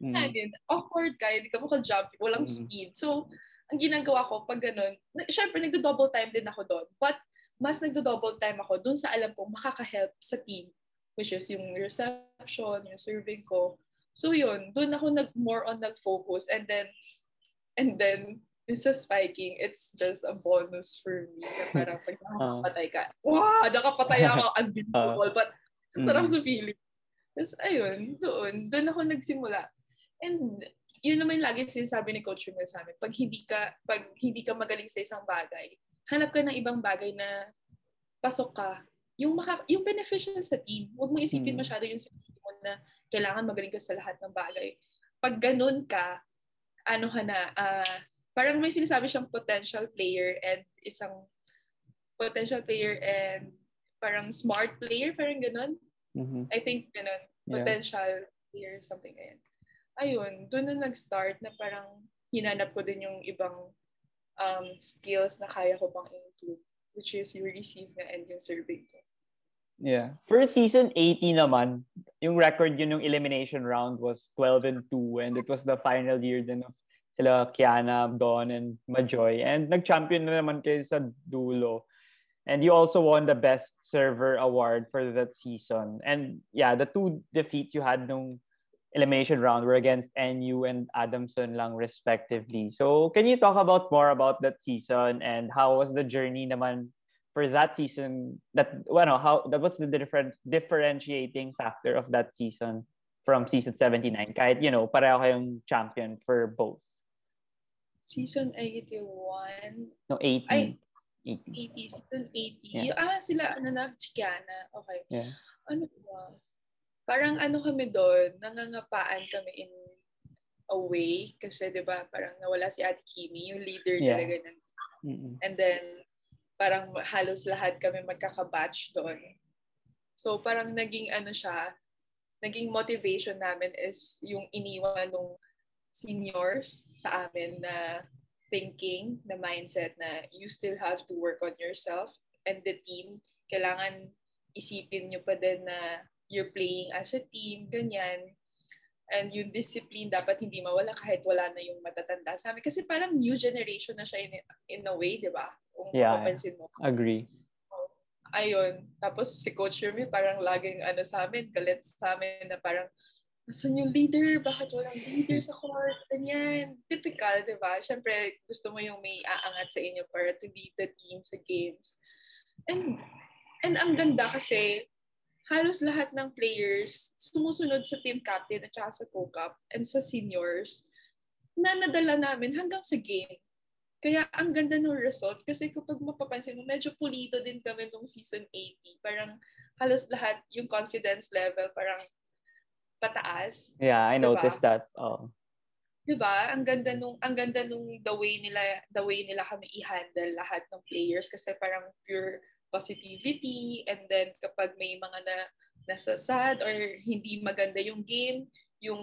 Mm. Again, awkward ka, hindi ka maka-jump, walang Mm. speed. So, ang ginagawa ko pag ganun, syempre nagdo-double time din ako doon. But mas nagdo-double time ako doon sa alam ko makaka-help sa team, which is yung reception, yung serving ko. So yun, doon ako nag more on nag-focus and then and then yung sa spiking, it's just a bonus for me. Na parang pag nakapatay ka, wow, nakapatay ako, unbelievable. But, ang sarap Mm. sa feeling. Tapos, ayun, doon, doon ako nagsimula. And, yun naman lagi sinasabi ni Coach Rumel sa amin, pag hindi ka, pag hindi ka magaling sa isang bagay, hanap ka ng ibang bagay na pasok ka. yung, maka, yung beneficial sa team. Huwag mo isipin Mm. masyado yung sarili mo na kailangan magaling ka sa lahat ng bagay. Pag ganun ka, ano ka na, ah, parang may sinasabi siyang potential player and isang potential player and parang smart player, parang ganun. Mhm. I think ganun. Yeah. Potential player, something ganyan. Ayun, doon na nag-start na parang hinanap ko din yung ibang um, skills na kaya ko pang improve, which is yung receive na and yung survey ko. Yeah. For season 80 naman, yung record yun yung elimination round was 12 and 2 and it was the final year din of sila Kiana, Don, and Majoy. And nag-champion na naman kayo sa dulo. And you also won the best server award for that season. And yeah, the two defeats you had nung elimination round were against NU and Adamson lang respectively. So can you talk about more about that season and how was the journey naman for that season that well, how that was the different differentiating factor of that season from season 79 kahit you know pareho kayong champion for both Season 81, no 80 Ay. 80 80, season 80. Yeah. Ah, sila, ano na, Kiana. Okay. yeah Ano ba? Parang ano kami doon, nangangapaan kami in a way. Kasi, di ba, parang nawala si Ate Kimi, yung leader Yeah. talaga ng Mm-mm. And then, parang halos lahat kami magkakabatch doon. So, parang naging ano siya, naging motivation namin is yung iniwan ng seniors sa amin na thinking, na mindset na you still have to work on yourself and the team. Kailangan isipin nyo pa din na you're playing as a team, ganyan. And yung discipline dapat hindi mawala kahit wala na yung matatanda sa amin. Kasi parang new generation na siya in, in a way, di ba? Kung Yeah. mapapansin mo. agree Ayun. Tapos si Coach Remy parang laging ano sa amin, galit sa amin na parang Nasaan yung leader? Bakit walang leader sa court? Ganyan. Typical, di ba? Siyempre, gusto mo yung may aangat sa inyo para to lead the team sa games. And, and ang ganda kasi, halos lahat ng players sumusunod sa team captain at saka sa co-cap and sa seniors na nadala namin hanggang sa game. Kaya ang ganda ng result kasi kapag mapapansin mo, medyo pulido din kami nung season 80. Parang halos lahat yung confidence level parang pataas. yeah i Diba? noticed that oh 'Di ba? Ang ganda nung ang ganda nung the way nila the way nila kami i-handle lahat ng players kasi parang pure positivity and then kapag may mga na nasa sad or hindi maganda yung game, yung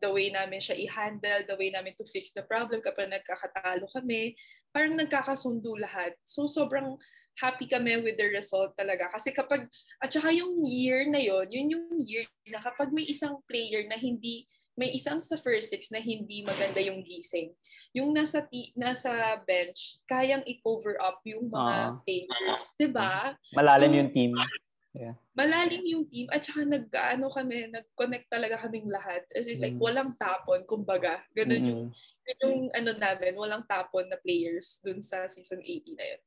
the way namin siya i-handle, the way namin to fix the problem kapag nagkakatalo kami, parang nagkakasundo lahat. So sobrang happy kami with the result talaga. Kasi kapag, at saka yung year na yon yun yung year na kapag may isang player na hindi, may isang sa first six na hindi maganda yung gising, yung nasa ti, nasa bench, kayang i-cover up yung mga Ah. players. 'di ba malalim So, yung team Malalim yung team at saka nag-ano kami, nag-connect talaga kaming lahat. As in, like, Mm. walang tapon, kumbaga. Ganun yung, Mm-mm. yun yung ano namin, walang tapon na players dun sa season 80 na yun.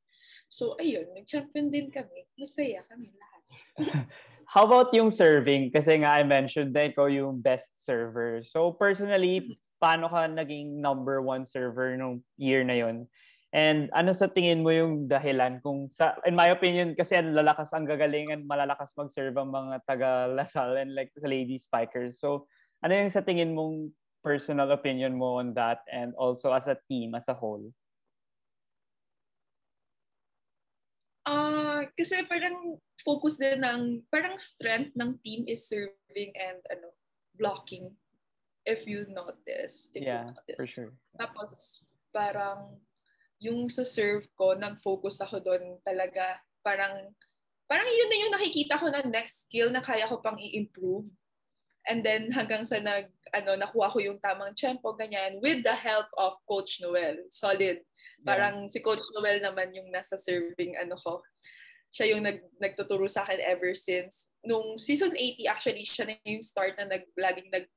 So, ayun, nag-champion din kami. Masaya kami lahat. How about yung serving? Kasi nga I mentioned na ikaw yung best server. So personally, paano ka naging number one server nung year na yon? And ano sa tingin mo yung dahilan kung sa in my opinion kasi ang lalakas ang gagaling and malalakas mag-serve ang mga taga Lasal and like the lady spikers. So ano yung sa tingin mong personal opinion mo on that and also as a team as a whole? Ah, kasi parang focus din ng, parang strength ng team is serving and ano, blocking. If you notice. If Yeah, you notice. for sure. Tapos, parang, yung sa serve ko, nag-focus ako doon talaga. Parang, parang yun na yung nakikita ko na next skill na kaya ko pang i-improve. And then, hanggang sa nag, ano, nakuha ko yung tamang tempo, ganyan, with the help of Coach Noel. Solid. Parang si Coach Noel naman yung nasa serving, ano ko. Siya yung nag, nagtuturo sa akin ever since. Nung season 80, actually, siya na yung start na nag, laging nag,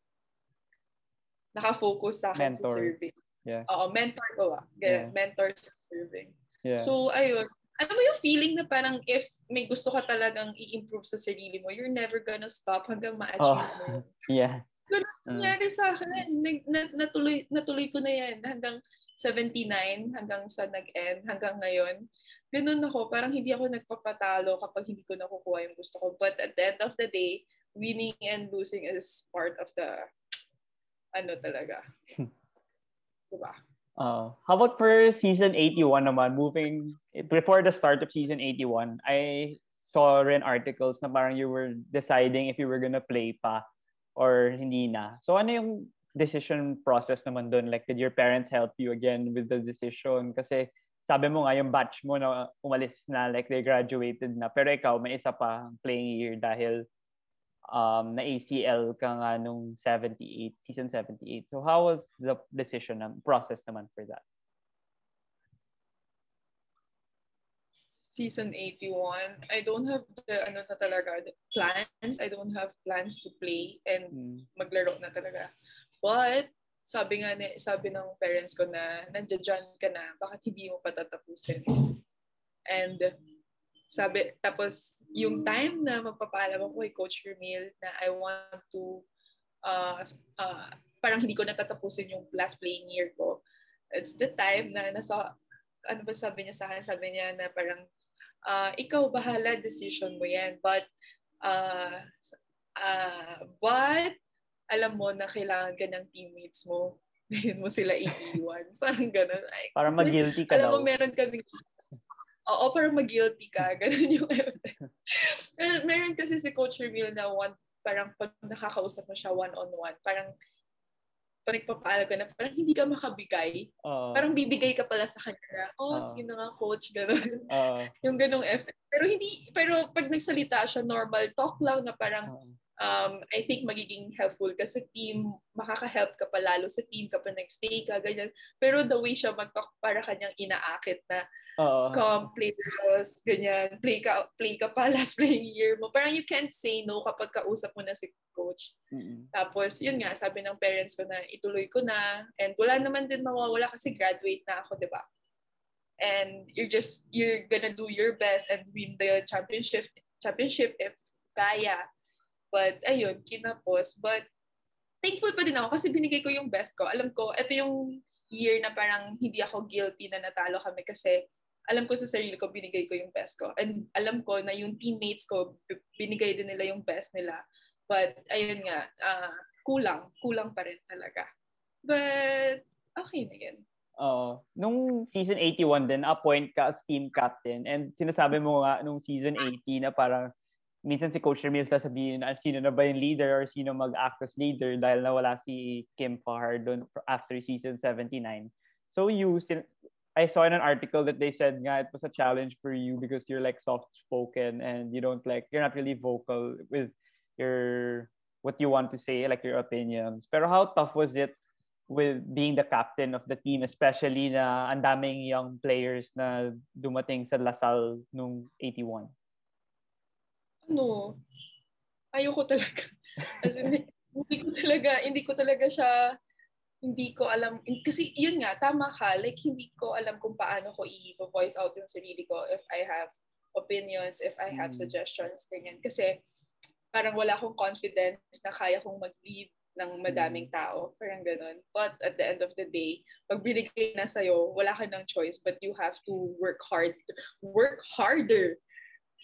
nakafocus sa akin sa serving. Yeah. Oo, mentor ko ah. Ganyan, Yeah. mentor sa serving. Yeah. So, ayun. Alam mo yung feeling na parang if may gusto ka talagang i-improve sa sarili mo, you're never gonna stop hanggang ma-achieve Oh. mo yeah. Ganun Mm. nangyari sa akin. Nag, na- natuloy, natuloy ko na yan hanggang 79, hanggang sa nag-end, hanggang ngayon. ganun ako, parang hindi ako nagpapatalo kapag hindi ko nakukuha yung gusto ko. But at the end of the day, winning and losing is part of the, ano talaga. diba? Uh, how about for season 81 naman, moving, before the start of season 81, I saw rin articles na parang you were deciding if you were gonna play pa or hindi na. So ano yung decision process naman doon? Like, did your parents help you again with the decision? Kasi sabi mo nga, yung batch mo na umalis na, like they graduated na. Pero ikaw, may isa pa playing year dahil um, na ACL ka nga nung 78, season 78. So how was the decision process naman for that? season 81, I don't have the ano na talaga, the plans. I don't have plans to play and mm. maglaro na talaga. But sabi nga ni, sabi ng parents ko na nandiyan ka na, bakit hindi mo patatapusin? And sabi, tapos yung time na magpapaalam ako kay Coach Ramil na I want to, uh, uh, parang hindi ko natatapusin yung last playing year ko. It's the time na nasa, ano ba sabi niya sa akin? Sabi niya na parang uh, ikaw bahala, decision mo yan. But, uh, uh, but, alam mo na kailangan ka ng teammates mo. Ngayon mo sila iiwan. Parang ganun. Ay, para mag-guilty ka alam daw. Alam mo, meron kami Oo, para mag-guilty ka. Ganun yung effect. meron kasi si Coach Reveal na one, parang pag nakakausap mo siya one-on-one, parang pag nagpapaalam ka na, parang hindi ka makabigay. Uh, parang bibigay ka pala sa kanya na, oh, uh, sige na nga, coach, gano'n. Uh, yung ganong effect. Pero hindi, pero pag nagsalita siya, normal talk lang na parang, uh, um, I think magiging helpful kasi team, makaka-help ka pa lalo sa team kapag nag-stay ka, ganyan. Pero the way siya mag-talk, para kanyang inaakit na, uh, come, play with ganyan, play ka, play ka pa last playing year mo. Parang you can't say no kapag kausap mo na si coach. Mm-hmm. Tapos, yun nga, sabi ng parents ko na ituloy ko na, and wala naman din mawawala kasi graduate na ako, di ba? And you're just, you're gonna do your best and win the championship championship if kaya But, ayun, kinapos. But, thankful pa din ako kasi binigay ko yung best ko. Alam ko, ito yung year na parang hindi ako guilty na natalo kami kasi alam ko sa sarili ko, binigay ko yung best ko. And alam ko na yung teammates ko, binigay din nila yung best nila. But, ayun nga, uh, kulang. Kulang pa rin talaga. But, okay na yan. Oo. Uh, nung season 81 din, appoint ka as team captain. And sinasabi mo nga nung season 80 na parang minsan si Coach Ramil sasabihin ah, sino na ba yung leader or sino mag-act as leader dahil nawala si Kim Fajardo after season 79. So you I saw in an article that they said nga it was a challenge for you because you're like soft-spoken and you don't like, you're not really vocal with your, what you want to say, like your opinions. Pero how tough was it with being the captain of the team, especially na ang daming young players na dumating sa Lasal nung 81? Ano, ayoko talaga. As in, hindi ko talaga, hindi ko talaga siya, hindi ko alam, kasi yun nga, tama ka, like hindi ko alam kung paano ko i-voice out yung sarili ko if I have opinions, if I have mm. suggestions, ganyan. Kasi parang wala akong confidence na kaya kong mag-lead ng madaming mm. tao. Parang ganun. But at the end of the day, pag binigay na sa'yo, wala ka ng choice but you have to work hard. Work harder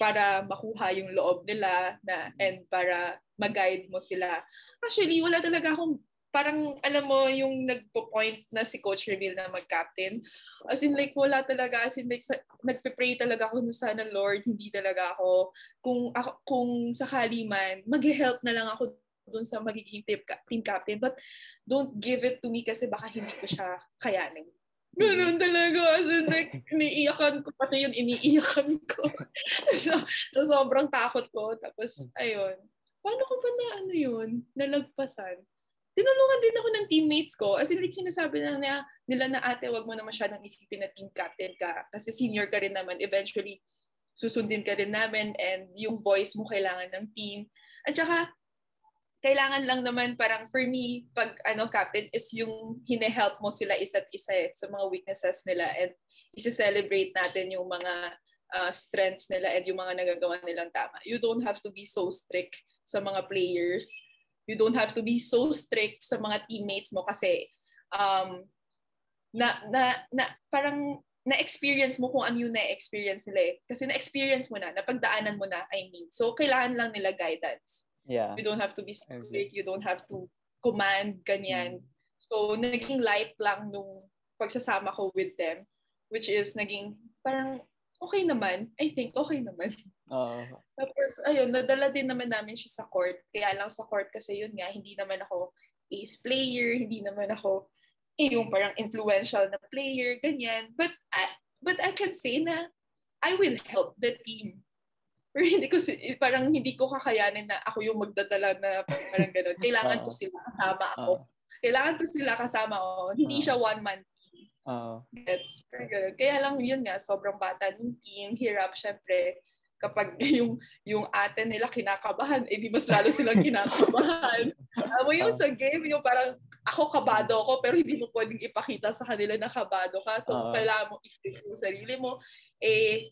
para makuha yung loob nila na and para mag-guide mo sila. Actually, wala talaga akong parang alam mo yung nagpo-point na si Coach Reveal na mag-captain. As in like wala talaga as in like sa, nagpe-pray talaga ako na sana Lord hindi talaga ako kung ako, kung sakali man mag-help na lang ako doon sa magiging team, team captain but don't give it to me kasi baka hindi ko siya kayanin. Ganun talaga. As in, like, iniiyakan ko. Pati yun, iniiyakan ko. so, so, sobrang takot ko. Tapos, ayun. Paano ko ba na ano yun? Nalagpasan? Tinulungan din ako ng teammates ko. As in, like, sinasabi na niya, nila na ate, wag mo na masyadong isipin na team captain ka. Kasi senior ka rin naman. Eventually, susundin ka rin namin and yung voice mo kailangan ng team. At saka, kailangan lang naman parang for me, pag ano captain is yung hine-help mo sila isa't isa eh, sa mga weaknesses nila and isi-celebrate natin yung mga uh, strengths nila and yung mga nagagawa nilang tama. You don't have to be so strict sa mga players. You don't have to be so strict sa mga teammates mo kasi um, na, na, na parang na-experience mo kung ano yung na-experience nila eh. Kasi na-experience mo na, napagdaanan mo na, I mean. So, kailangan lang nila guidance. Yeah. You don't have to be strict, you don't have to command, ganyan. So, naging light lang nung pagsasama ko with them, which is naging parang okay naman. I think okay naman. Oo. Tapos, ayun, nadala din naman namin siya sa court. Kaya lang sa court kasi yun nga, hindi naman ako ace player, hindi naman ako eh, yung parang influential na player, ganyan. But I, but I can say na I will help the team. Pero hindi ko, parang hindi ko kakayanin na ako yung magdadala na parang gano'n. Kailangan ko Oo. sila kasama ako. Oo. Kailangan ko sila kasama ako. Hindi Oo. siya one-man Oo. gets. Parang ganun. Kaya lang yun nga, sobrang bata ng team, hirap syempre kapag yung yung ate nila kinakabahan, eh di mas lalo silang kinakabahan. Alam mo yung sa game, yung parang ako kabado ako pero hindi mo pwedeng ipakita sa kanila na kabado ka. So Oo. kailangan mo i-feel yung sarili mo. Eh,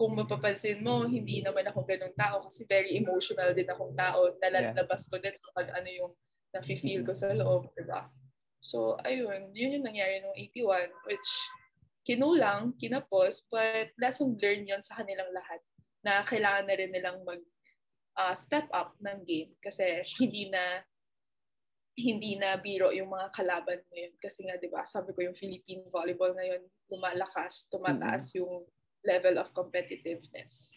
kung mapapansin mo, hindi naman ako ganung tao kasi very emotional din akong tao. Nalalabas ko din kapag ano yung nafe-feel ko sa loob, diba? So, ayun, yun yung nangyari nung 81, which kinulang, kinapos, but lesson learned yun sa kanilang lahat na kailangan na rin nilang mag ah, step up ng game kasi hindi na hindi na biro yung mga kalaban ngayon. Kasi nga, di ba, sabi ko yung Philippine volleyball ngayon, lumalakas, tumataas yung level of competitiveness.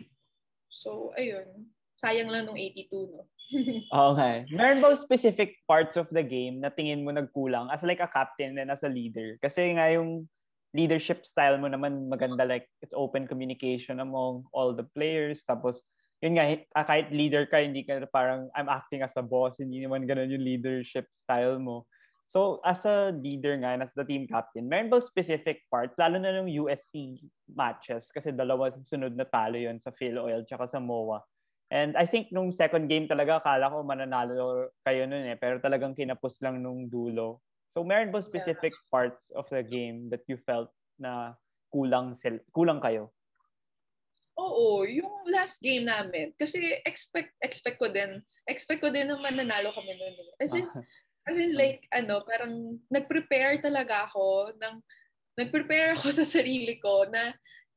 So, ayun. Sayang lang nung 82, no? Okay. Meron ba specific parts of the game na tingin mo nagkulang as like a captain and as a leader? Kasi nga yung leadership style mo naman maganda like it's open communication among all the players tapos yun nga ah, kahit leader ka hindi ka parang I'm acting as a boss hindi naman ganun yung leadership style mo. So as a leader nga as the team captain, meron ba specific parts lalo na ng UST matches kasi dalawa sunod na talo yun sa Phil Oil tsaka sa MOA. And I think nung second game talaga, akala ko mananalo kayo nun eh. Pero talagang kinapos lang nung dulo. So meron ba specific parts of the game that you felt na kulang sil- kulang kayo? Oo, yung last game namin. Kasi expect expect ko din, expect ko din na mananalo kami noon. eh. As in, as in like, ano, parang nag-prepare talaga ako ng, nag-prepare ako sa sarili ko na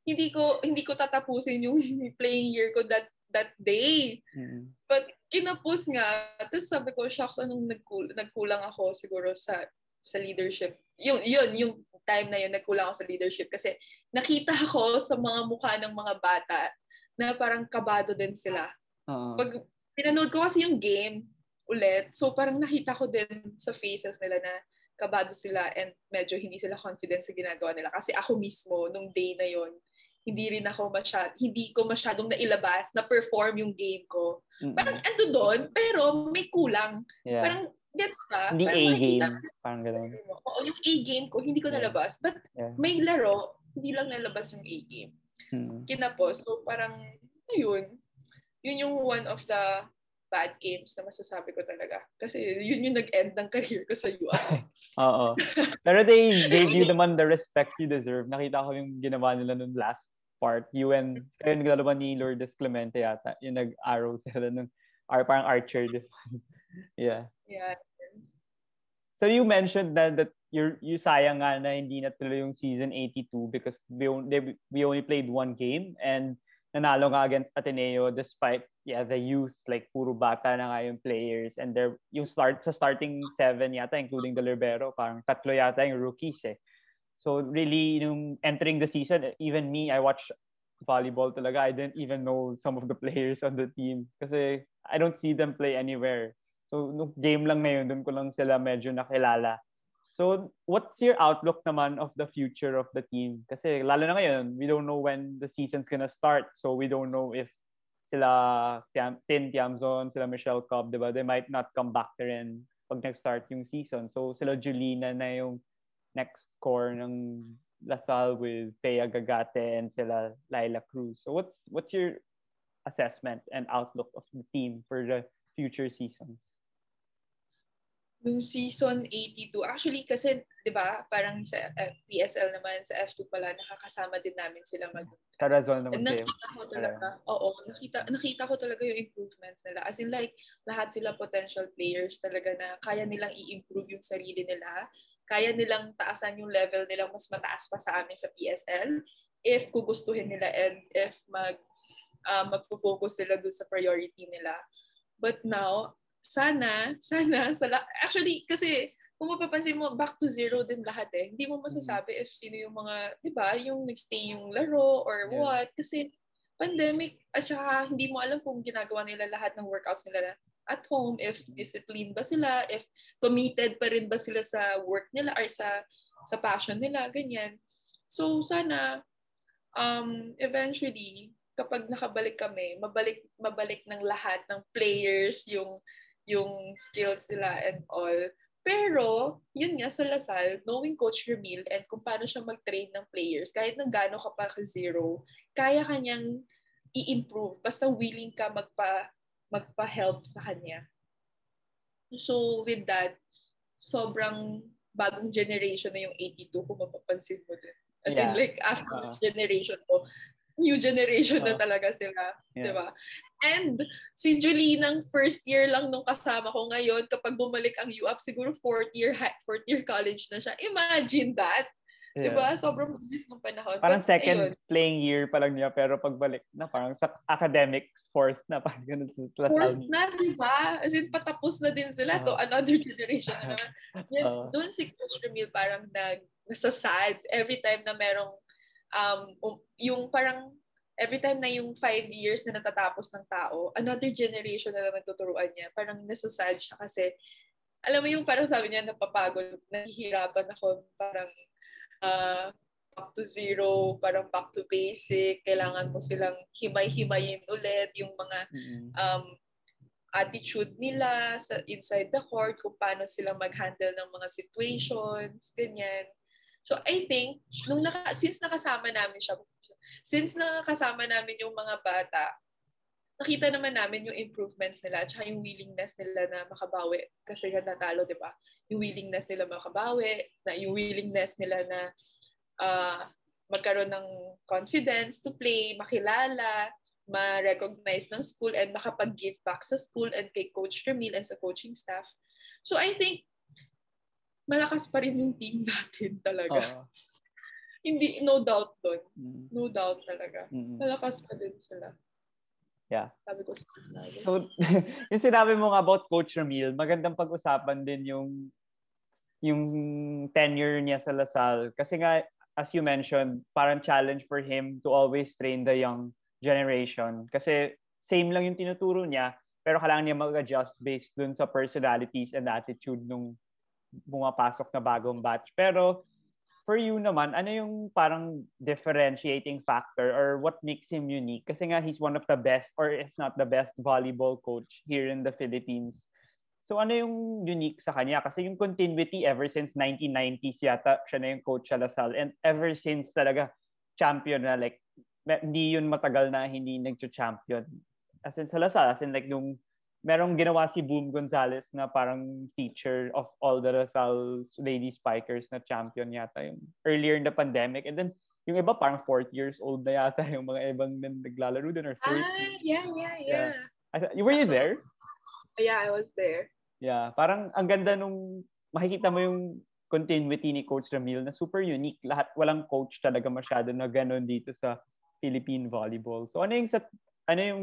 hindi ko hindi ko tatapusin yung playing year ko that that day. Mm. But kinapos nga, tapos sabi ko, shucks, anong nagkul- nagkulang ako siguro sa sa leadership. Yun, yun, yung time na yun, nagkulang ako sa leadership kasi nakita ko sa mga mukha ng mga bata na parang kabado din sila. Oo. Pag pinanood ko kasi yung game ulit, so parang nakita ko din sa faces nila na kabado sila and medyo hindi sila confident sa ginagawa nila. Kasi ako mismo, nung day na yon hindi rin ako masyad, hindi ko masyadong nailabas na perform yung game ko. Mm-mm. Parang ando doon, pero may kulang. Yeah. Parang, gets ka? hindi Parang A makikita game. Parang ganun. mo. Oo, yung A game ko, hindi ko nalabas. But Yeah. may laro, hindi lang nalabas yung A game. Mm. Kinapos. So parang, ayun. Yun yung one of the bad games na masasabi ko talaga. Kasi yun yung nag-end ng career ko sa UI. Oo. Pero they gave you naman the respect you deserve. Nakita ko yung ginawa nila nung last part. You and, kayo naglalaban ni Lourdes Clemente yata. Yung nag-arrow sila nung, ar, parang archer this one. yeah. yeah. So you mentioned that that you you sayang nga na hindi natuloy yung season 82 because we they, we only played one game and nanalo nga against Ateneo despite yeah the youth like puro bata na nga yung players and there yung start sa starting seven yata including the libero parang tatlo yata yung rookies eh. So really nung entering the season even me I watched volleyball talaga I didn't even know some of the players on the team kasi I don't see them play anywhere. So, nung game lang na yun, doon ko lang sila medyo nakilala. So, what's your outlook naman of the future of the team? Kasi lalo na ngayon, we don't know when the season's gonna start. So, we don't know if sila Tiam, Tin Tiamzon, sila Michelle Cobb, di ba? They might not come back rin pag nag-start yung season. So, sila Julina na yung next core ng Lasal with Thea Gagate and sila Laila Cruz. So, what's what's your assessment and outlook of the team for the future seasons? Yung season 82, actually kasi, di ba, parang sa uh, PSL naman, sa F2 pala, nakakasama din namin sila mag Tarazon naman And kayo. nakita ko talaga, oo, nakita, nakita ko talaga yung improvements nila. As in like, lahat sila potential players talaga na kaya nilang i-improve yung sarili nila kaya nilang taasan yung level nilang mas mataas pa sa amin sa PSL if gugustuhin nila and if mag uh, magfo-focus sila dun sa priority nila. But now, sana, sana, sa actually, kasi kung mapapansin mo, back to zero din lahat eh. Hindi mo masasabi if sino yung mga, di ba, yung nagstay yung laro or yeah. what. Kasi pandemic at saka hindi mo alam kung ginagawa nila lahat ng workouts nila at home, if disciplined ba sila, if committed pa rin ba sila sa work nila or sa sa passion nila, ganyan. So sana um eventually kapag nakabalik kami, mabalik mabalik ng lahat ng players yung yung skills nila and all. Pero, yun nga sa Lasal, knowing Coach Ramil and kung paano siya mag-train ng players, kahit nang gano'n ka pa zero, kaya kanyang i-improve. Basta willing ka magpa, magpa-help sa kanya. So, with that, sobrang bagong generation na yung 82 kung mapapansin mo din. As yeah. in, like, after uh, generation ko, new generation uh, na talaga sila. Yeah. Di ba? And si Julie ng first year lang nung kasama ko ngayon, kapag bumalik ang UAP, siguro fourth year, fourth year college na siya. Imagine that. Yeah. Diba? Sobrang bilis ng panahon. Parang But, second ayun. playing year pa lang niya, pero pagbalik na, parang sa academics, fourth na, parang ganun. Fourth na, diba? As in, patapos na din sila. Uh, so, another generation na naman. Yan, uh, doon si Coach Ramil parang nag, nasa sad every time na merong um, um yung parang every time na yung five years na natatapos ng tao, another generation na naman tuturuan niya. Parang nasasad siya kasi, alam mo yung parang sabi niya, napapagod, nahihirapan ako, parang uh, back to zero, parang back to basic, kailangan mo silang himay-himayin ulit yung mga um, attitude nila sa inside the court, kung paano sila mag-handle ng mga situations, ganyan. So I think, nung naka, since nakasama namin siya, since nakakasama namin yung mga bata, nakita naman namin yung improvements nila at yung willingness nila na makabawi kasi nga natalo, di ba? Yung willingness nila makabawi, na yung willingness nila na uh, magkaroon ng confidence to play, makilala, ma-recognize ng school and makapag-give back sa school and kay Coach Ramil and sa coaching staff. So I think malakas pa rin yung team natin talaga. Uh, hindi, no doubt doon. Mm. No doubt talaga. Mm. Malakas pa din sila. Yeah. Sabi ko sa sinabi. So, yung sinabi mo nga about Coach Ramil, magandang pag-usapan din yung yung tenure niya sa Lasal. Kasi nga, as you mentioned, parang challenge for him to always train the young generation. Kasi same lang yung tinuturo niya, pero kailangan niya mag-adjust based dun sa personalities and attitude nung bumapasok na bagong batch. Pero for you naman, ano yung parang differentiating factor or what makes him unique? Kasi nga he's one of the best or if not the best volleyball coach here in the Philippines. So ano yung unique sa kanya? Kasi yung continuity ever since 1990s yata siya na yung coach sa Lasal and ever since talaga champion na like hindi yun matagal na hindi nagcho-champion. As in sa Lasal, as in like nung merong ginawa si Boom Gonzalez na parang teacher of all the Rizal lady spikers na champion yata yung earlier in the pandemic. And then yung iba parang fourth years old na yata yung mga ibang naglalaro din or third. Ah, yeah, yeah, yeah. yeah. Were you there? Yeah, I was there. Yeah, parang ang ganda nung makikita mo yung continuity ni Coach Ramil na super unique. Lahat, walang coach talaga masyado na ganun dito sa Philippine volleyball. So ano yung sa ano yung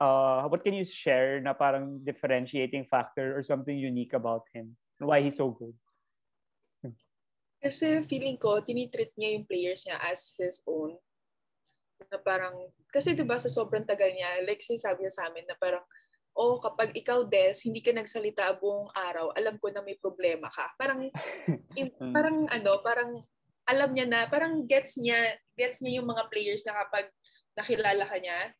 uh, what can you share na parang differentiating factor or something unique about him? Why he's so good? Kasi feeling ko, tinitreat niya yung players niya as his own. Na parang, kasi diba sa sobrang tagal niya, like sinasabi niya sa amin na parang, oh, kapag ikaw, Des, hindi ka nagsalita buong araw, alam ko na may problema ka. Parang, in, mm. parang ano, parang alam niya na, parang gets niya, gets niya yung mga players na kapag nakilala ka niya,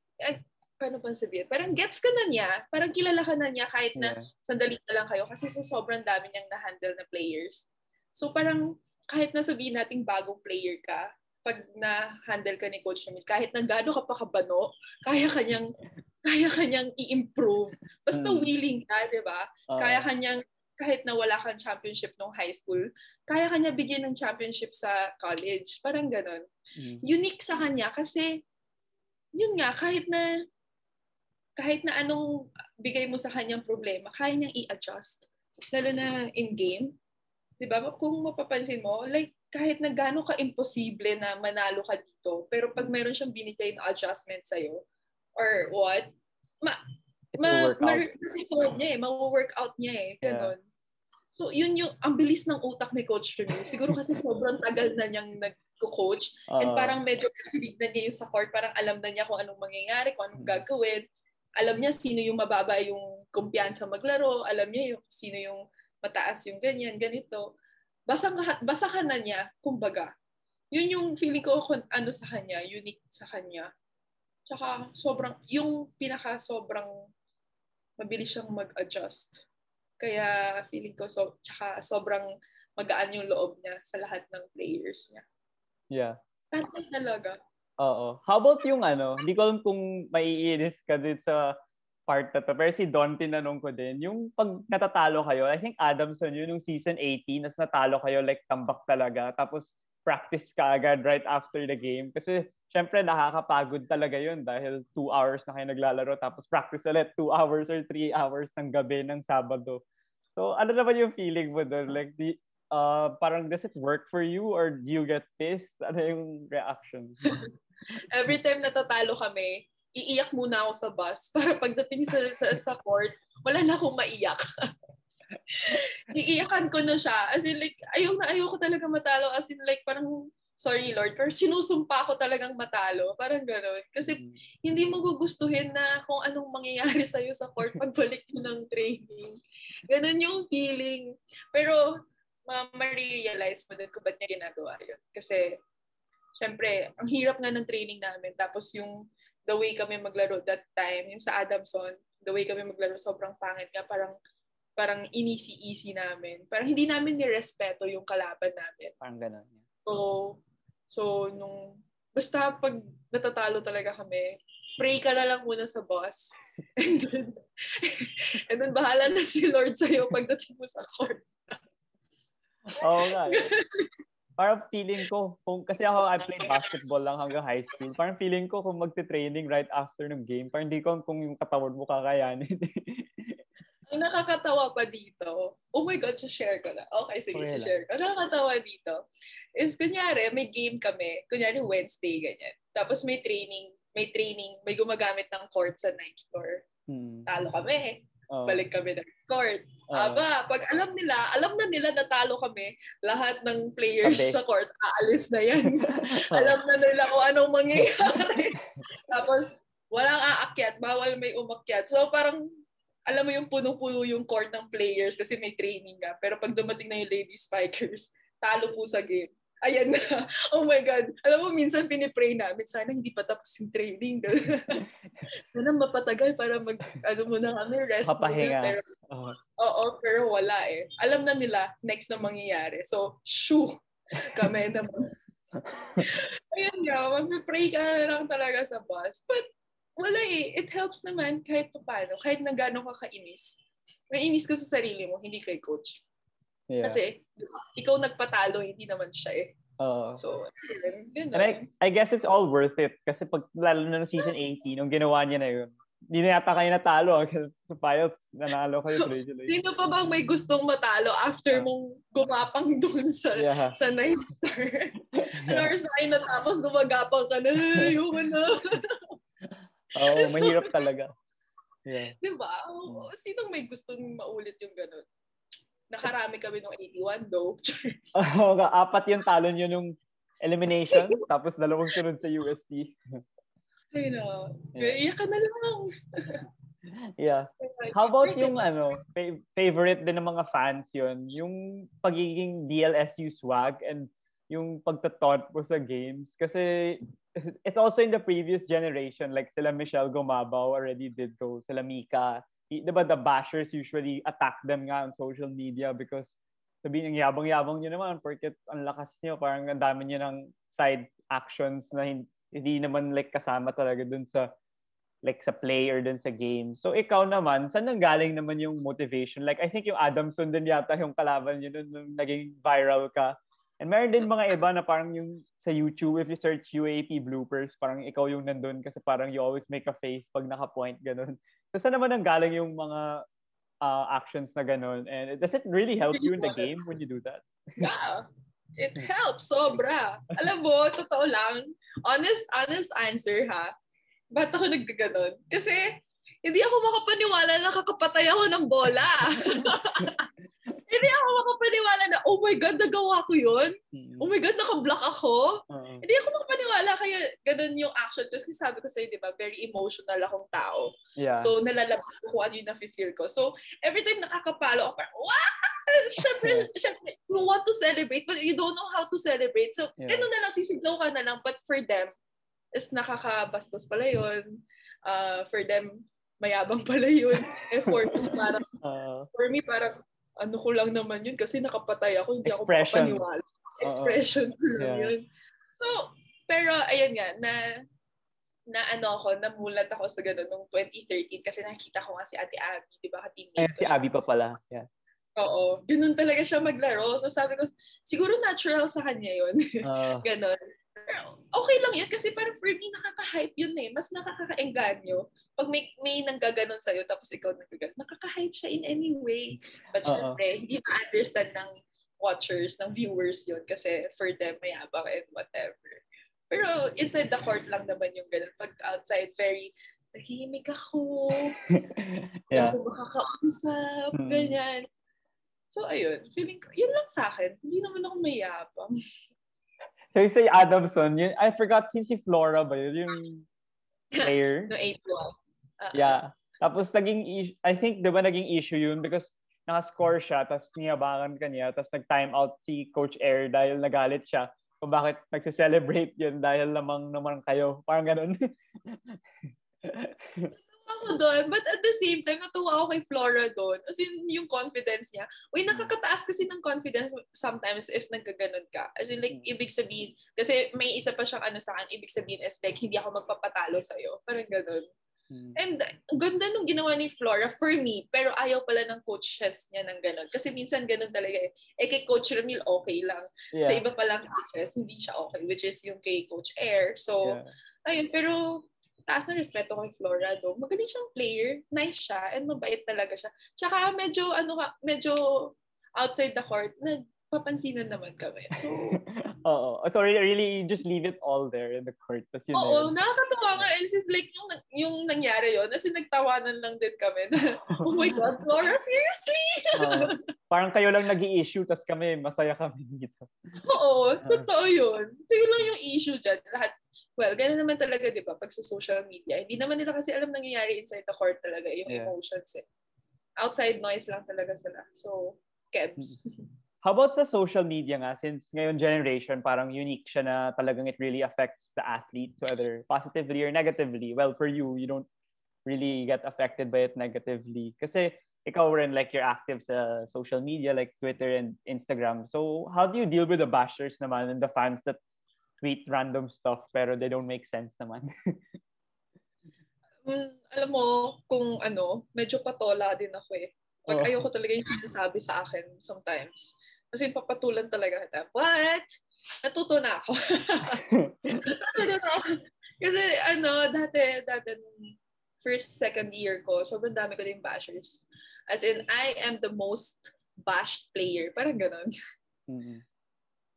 paano pang sabihin? Parang gets ka na niya. Parang kilala ka na niya kahit na yeah. sandali na lang kayo kasi sa sobrang dami niyang na-handle na players. So parang kahit na sabihin nating bagong player ka, pag na-handle ka ni Coach Namil, kahit na gaano ka pa kabano, kaya kanyang kaya kanyang i-improve. Basta mm. willing ka, di ba? Uh, kaya kanyang, kahit na wala kang championship nung high school, kaya kanya bigyan ng championship sa college. Parang ganon. Mm. Unique sa kanya kasi, yun nga, kahit na kahit na anong bigay mo sa kanyang problema, kaya niyang i-adjust. Lalo na in-game. 'di ba? Kung mapapansin mo, like kahit na gaano ka imposible na manalo ka dito, pero pag meron siyang binigay na adjustment sa or what, ma ma, ma solve niya eh, ma-workout niya eh, ganun. Yeah. So, yun yung, ang bilis ng utak ni Coach Remy. Siguro kasi sobrang tagal na niyang nag-coach. Uh, and parang medyo na niya yung sa court. Parang alam na niya kung anong mangyayari, kung anong mm. gagawin. Alam niya sino yung mababa yung kumpiyansa maglaro. Alam niya yung sino yung mataas yung ganyan, ganito. Basa, basa ka na niya, kumbaga. Yun yung feeling ko kung ano sa kanya, unique sa kanya. Tsaka sobrang, yung pinaka sobrang mabilis siyang mag-adjust kaya feeling ko so tsaka sobrang magaan yung loob niya sa lahat ng players niya. Yeah. Tatay talaga. Oo. How about yung ano, hindi ko alam kung maiinis ka din sa part na to. Pero si Don tinanong ko din, yung pag natatalo kayo, I think Adamson yun, yung season 18, nas natalo kayo like tambak talaga. Tapos practice ka agad right after the game. Kasi syempre nakakapagod talaga yun dahil two hours na kayo naglalaro tapos practice ulit two hours or three hours ng gabi ng Sabado. So ano naman yung feeling mo doon? Like, the, uh, parang does it work for you or do you get pissed? Ano yung reaction? Every time natatalo kami, iiyak muna ako sa bus para pagdating sa, sa, sa court, wala na akong maiyak. Iiyakan ko na siya. As in, like, ayaw na ayaw ko talaga matalo. As in, like, parang sorry Lord, pero sinusumpa ko talagang matalo. Parang gano'n. Kasi mm. hindi mo gugustuhin na kung anong mangyayari sa'yo sa court pagbalik mo ng training. Ganun yung feeling. Pero ma- ma-realize mo din kung ba't niya ginagawa yun. Kasi, syempre, ang hirap nga ng training namin. Tapos yung the way kami maglaro that time, yung sa Adamson, the way kami maglaro sobrang pangit nga. Parang parang inisi-easy namin. Parang hindi namin nirespeto yung kalaban namin. Parang gano'n. So, So, nung, basta pag natatalo talaga kami, pray ka na lang muna sa boss. And then, and then bahala na si Lord sa'yo pagdating mo sa court. Oo nga. Parang feeling ko, kung, kasi ako, I played basketball lang hanggang high school. Parang feeling ko kung magte-training right after ng game, parang hindi ko kung yung katawan mo kakayanin. Ang nakakatawa pa dito, oh my God, share ko na. Okay, sige, okay share ko. Nakakatawa dito is kunyari, may game kami, kunyari Wednesday, ganyan. Tapos may training, may training, may gumagamit ng court sa ninth floor. Hmm. Talo kami. Oh. Balik kami ng court. Oh. Aba, pag alam nila, alam na nila na talo kami, lahat ng players okay. sa court, aalis na yan. alam na nila kung anong mangyayari. Tapos, walang aakyat, bawal may umakyat. So, parang, alam mo yung punong-puno yung court ng players kasi may training ka. Pero pag dumating na yung lady spikers, talo po sa game ayan na. Oh my God. Alam mo, minsan pinipray namin, sana hindi pa tapos yung training. sana mapatagal para mag, ano mo na kami, rest. Papahinga. Pero, uh-huh. Oo, pero wala eh. Alam na nila, next na mangyayari. So, shoo, kami naman. Ayan nga, mag-pray ka na lang talaga sa bus. But, wala eh. It helps naman kahit pa paano. Kahit na gano'n ka kainis. May inis ka sa sarili mo, hindi kay coach. Yeah. Kasi, ikaw nagpatalo, hindi naman siya eh. Uh, so, yun, And I, I guess it's all worth it. Kasi pag lalo na ng season 18, nung ginawa niya na yun, hindi na yata kayo natalo. Sa Pilots, nanalo kayo tuloy-tuloy. Sino pa bang may gustong matalo after mong gumapang dun sa yeah. sa ninth star? yeah. Or sign na tapos gumagapang ka na, ayoko na. Oo, oh, mahirap talaga. Yeah. Diba? Sinong may gustong maulit yung ganun? Nakarami kami nung 81 though. Oo, oh, apat yung talon yun nung elimination, tapos dalawang sunod sa UST. Ay no. Yeah. Iyak ka na lang. yeah. How about yung ano, fa- favorite din ng mga fans yun, yung pagiging DLSU swag and yung pagtataunt mo sa games. Kasi it's also in the previous generation, like sila Michelle Gumabao already did those, sila Mika, di ba the bashers usually attack them nga on social media because sabihin ang yabang-yabang nyo naman porque ang lakas nyo, parang ang dami nyo ng side actions na hindi, hindi naman like kasama talaga dun sa like sa play or dun sa game. So ikaw naman, saan nang galing naman yung motivation? Like I think yung Adamson din yata yung kalaban nyo dun nung naging viral ka. And meron din mga iba na parang yung sa YouTube, if you search UAP bloopers, parang ikaw yung nandun kasi parang you always make a face pag naka-point, ganun. So saan naman ang galing yung mga uh, actions na ganun. And does it really help you in the game when you do that? Yeah. It helps, sobra. Alam mo, totoo lang, honest, honest answer ha, ba't ako naggaganon? Kasi, hindi ako makapaniwala na kakapatay ako ng bola. hindi ako makapaniwala na, oh my God, nagawa ko yun? Mm. Oh my God, nakablock ako? Uh, Hindi ako makapaniwala, kaya ganun yung action. Kasi sabi ko sa'yo, di ba, very emotional akong tao. yeah. So, nalalabas ko kung ano yung nafe-feel ko. So, every time nakakapalo ako, parang, wow! Siyempre, siyempre, you want to celebrate, but you don't know how to celebrate. So, Yeah. ganun na lang, sisigaw ka na lang. But for them, is nakakabastos pala yun. Uh, for them, mayabang pala yun. Eh, for me, parang, uh, for me, parang, ano ko lang naman yun kasi nakapatay ako, hindi ako Expression. makapaniwala. Expression ko lang Yeah. yun. So, pero ayun nga, na na ano ako, namulat ako sa ganun nung 2013 kasi nakikita ko nga si Ate Abby, di ba, ka-teammate ayun, ko si. Abby pa pala. Yeah. Oo. Ganun talaga siya maglaro. So sabi ko, siguro natural sa kanya yun. Uh, ganun. Pero okay lang yun kasi parang for me, nakaka-hype yun eh. Mas nakaka-engganyo. Pag may, may nanggaganon sa'yo tapos ikaw nanggaganon, nakaka-hype siya in any way. But Oo. syempre, hindi ma-understand ng watchers, ng viewers yun kasi for them, mayabang and whatever. Pero inside the court lang naman yung ganun. Pag outside, very tahimik ako, yeah. ako makakausap, Mm. ganyan. So, ayun. Feeling ko, yun lang sa akin. Hindi naman ako mayabang. So you say Adamson, yun, I forgot si Flora ba yun? Yung player? No, 8 Uh, Yeah. Tapos naging, is- I think, di ba naging issue yun because nakascore siya, tapos niyabangan ka niya, tapos nag-time out si Coach Air dahil nagalit siya kung bakit nagse-celebrate yun dahil lamang naman kayo. Parang ganun. ako doon. But at the same time, natuwa ako kay Flora doon. As in, yung confidence niya. Uy, nakakataas kasi ng confidence sometimes if nagkaganon ka. As in, like, ibig sabihin, kasi may isa pa siyang ano sa akin, ibig sabihin is like, hindi ako magpapatalo sa'yo. Parang ganon. Hmm. And ganda nung ginawa ni Flora for me, pero ayaw pala ng coaches niya ng ganon. Kasi minsan ganon talaga eh. Eh kay Coach Ramil, okay lang. Sa yeah. iba palang coaches, hindi siya okay. Which is yung kay Coach Air. So, yeah. ayun. Pero taas na respeto kay Flora do. Magaling siyang player. Nice siya. And mabait talaga siya. Tsaka medyo, ano ka, medyo outside the court, nagpapansinan naman kami. So, Oo. So really, really, you just leave it all there in the court. Tapos yun na oo, yun. nakakatawa nga. It's just like yung, yung nangyari yun. Kasi nagtawanan lang din kami na, oh my God, Flora, seriously? Oo. parang kayo lang nag issue tapos kami, masaya kami dito. Oo, totoo yun. Ito yun lang yung issue dyan. Lahat, well, ganun naman talaga, di ba, pag sa social media. Hindi naman nila kasi alam nangyayari inside the court talaga, yung Yeah. emotions eh. Outside noise lang talaga sila. So, kebs. How about sa social media nga, since ngayon generation, parang unique siya na talagang it really affects the athlete, whether positively or negatively. Well, for you, you don't really get affected by it negatively. Kasi ikaw rin, like, you're active sa social media, like Twitter and Instagram. So, how do you deal with the bashers naman and the fans that tweet random stuff pero they don't make sense naman? Mm, alam mo, kung ano, medyo patola din ako eh. Pag Oo. ayoko talaga yung sinasabi sa akin sometimes. Kasi papatulan talaga kita. What? Natuto na ako. Natuto na ako. Kasi ano, dati, dati nung first, second year ko, sobrang dami ko din bashers. As in, I am the most bashed player. Parang ganon. Mhm.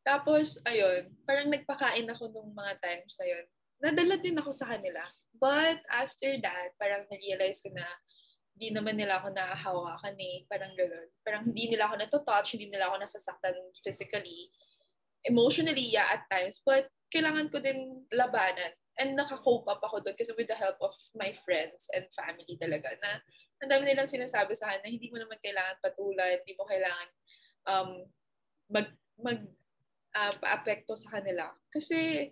Tapos, ayun, parang nagpakain ako nung mga times na yun. Nadala din ako sa kanila. But after that, parang na-realize ko na hindi naman nila ako nahahawakan eh. Parang gano'n. Parang hindi nila ako natotouch, hindi nila ako nasasaktan physically. Emotionally, yeah, at times. But kailangan ko din labanan. And naka-cope up ako doon kasi with the help of my friends and family talaga na ang dami nilang sinasabi sa akin na hindi mo naman kailangan patulan, hindi mo kailangan um, mag, mag uh, paapekto sa kanila. Kasi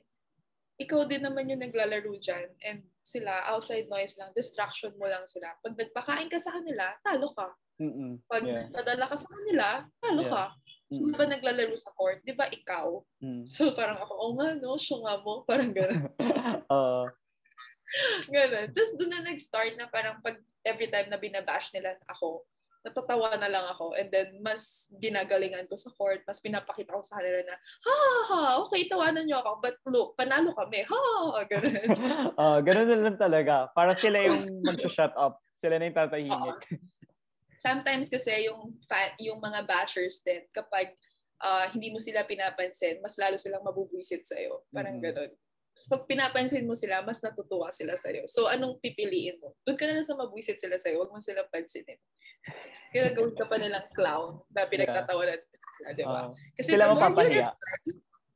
ikaw din naman yung naglalaro dyan and sila, outside noise lang, distraction mo lang sila. Pag nagpakain ka sa kanila, talo ka. Mm-mm. Pag Yeah. nagpadala ka sa kanila, talo Yeah. ka. Sila ba naglalaro sa court? Di ba ikaw? Mm. So parang ako, oh nga no, siya nga mo. Parang gano'n. Oo. gano'n. Tapos doon na nag-start na parang pag every time na binabash nila ako, natatawa na lang ako. And then, mas ginagalingan ko sa court. Mas pinapakita ko sa kanila na, ha, ha, ha, okay, tawanan niyo ako. But look, panalo kami. Ha, gano'n. Ah, ganun na lang talaga. Para sila yung mag-shut up. Sila na yung tatahimik. sometimes kasi yung fa- yung mga bashers din kapag uh, hindi mo sila pinapansin, mas lalo silang mabubwisit sa iyo. Parang Mhm. gano'n. Tapos pag pinapansin mo sila, mas natutuwa sila sa iyo. So anong pipiliin mo? Doon ka na lang sa mabwisit sila sa iyo, wag mo silang pansinin. Kaya gawin ka pa nilang clown na pinagtatawanan sila, di ba? Kasi sila the more you mapapahiya.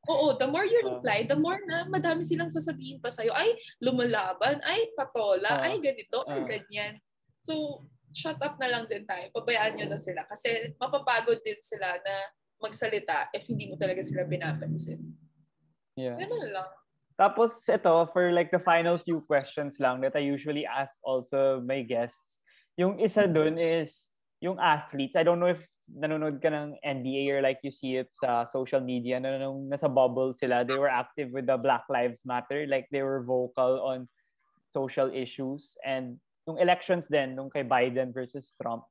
Oo, the more you reply, the more na madami silang sasabihin pa sa'yo, ay, lumalaban, ay, patola, Ah. ay, ganito, ay, Ah. ganyan. So, shut up na lang din tayo. Pabayaan nyo na sila. Kasi mapapagod din sila na magsalita if hindi mo talaga sila pinapansin. Yeah. Ganun lang. Tapos ito, for like the final few questions lang that I usually ask also my guests. Yung isa dun is yung athletes. I don't know if nanonood ka ng NBA or like you see it sa social media na nung nasa bubble sila, they were active with the Black Lives Matter. Like they were vocal on social issues. And yung elections din, nung kay Biden versus Trump,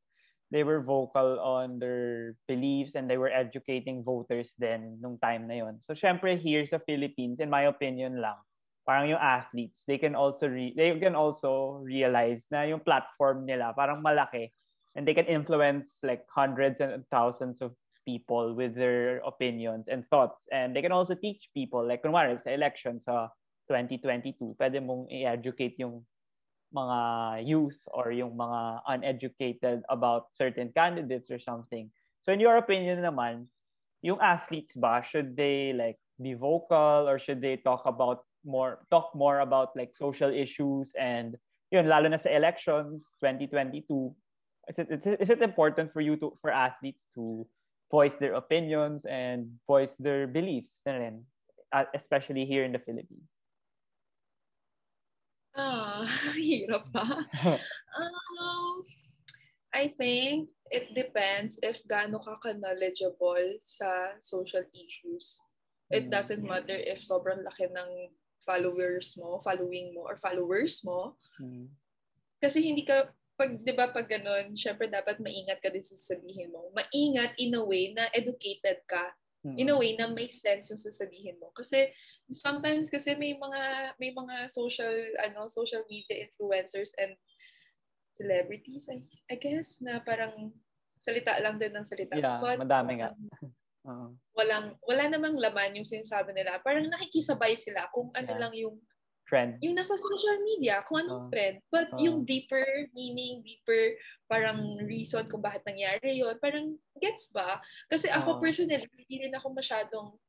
they were vocal on their beliefs and they were educating voters then nung time na yon. So syempre here sa Philippines, in my opinion lang, parang yung athletes, they can also re- they can also realize na yung platform nila parang malaki and they can influence like hundreds and thousands of people with their opinions and thoughts and they can also teach people like kunwari sa election sa 2022 pwede mong i-educate yung mga youth or yung mga uneducated about certain candidates or something. So in your opinion naman, yung athletes ba, should they like be vocal or should they talk about more, talk more about like social issues and yun, lalo na sa elections 2022, is it, is it, important for you to, for athletes to voice their opinions and voice their beliefs na uh, especially here in the Philippines? Ah, hirap pa. Um, I think it depends if gaano ka ka-knowledgeable sa social issues. It Mm. doesn't matter if sobrang laki ng followers mo, following mo, or followers mo. Mm. Kasi hindi ka, pag, di ba, pag ganun, syempre dapat maingat ka din sa sasabihin mo. Maingat in a way na educated ka. In a way na make sense yung sasabihin mo. Kasi sometimes kasi may mga may mga social ano social media influencers and celebrities I, I guess na parang salita lang din ng salita. Yeah, madami nga. um, Oo. walang wala namang laman yung sinasabi nila. Parang nakikisabay sila kung ano Yeah. lang yung Trend. yung nasa social media, kung anong trend. But Ah. yung deeper meaning, deeper parang reason kung bakit nangyari yon parang gets ba? Kasi ako Ah. personally, hindi rin ako masyadong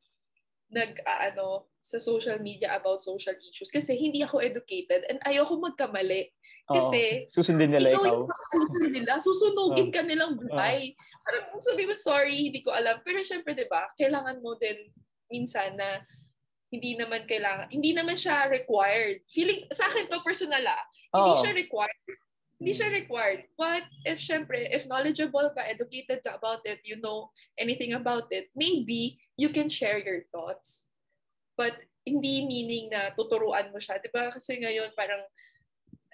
nag ano sa social media about social issues kasi hindi ako educated and ayoko magkamali. Kasi Oo. susundin nila ikaw ikaw. nila, susunugin ka nilang buhay. Parang sabi mo, sorry, hindi ko alam. Pero syempre, di ba, kailangan mo din minsan na hindi naman kailangan, hindi naman siya required. Feeling, sa akin to personal ah, hindi Oo. siya required. Hindi siya required. But if syempre, if knowledgeable ka, educated ka about it, you know anything about it, maybe you can share your thoughts. But hindi meaning na tuturuan mo siya. Di ba? Kasi ngayon parang,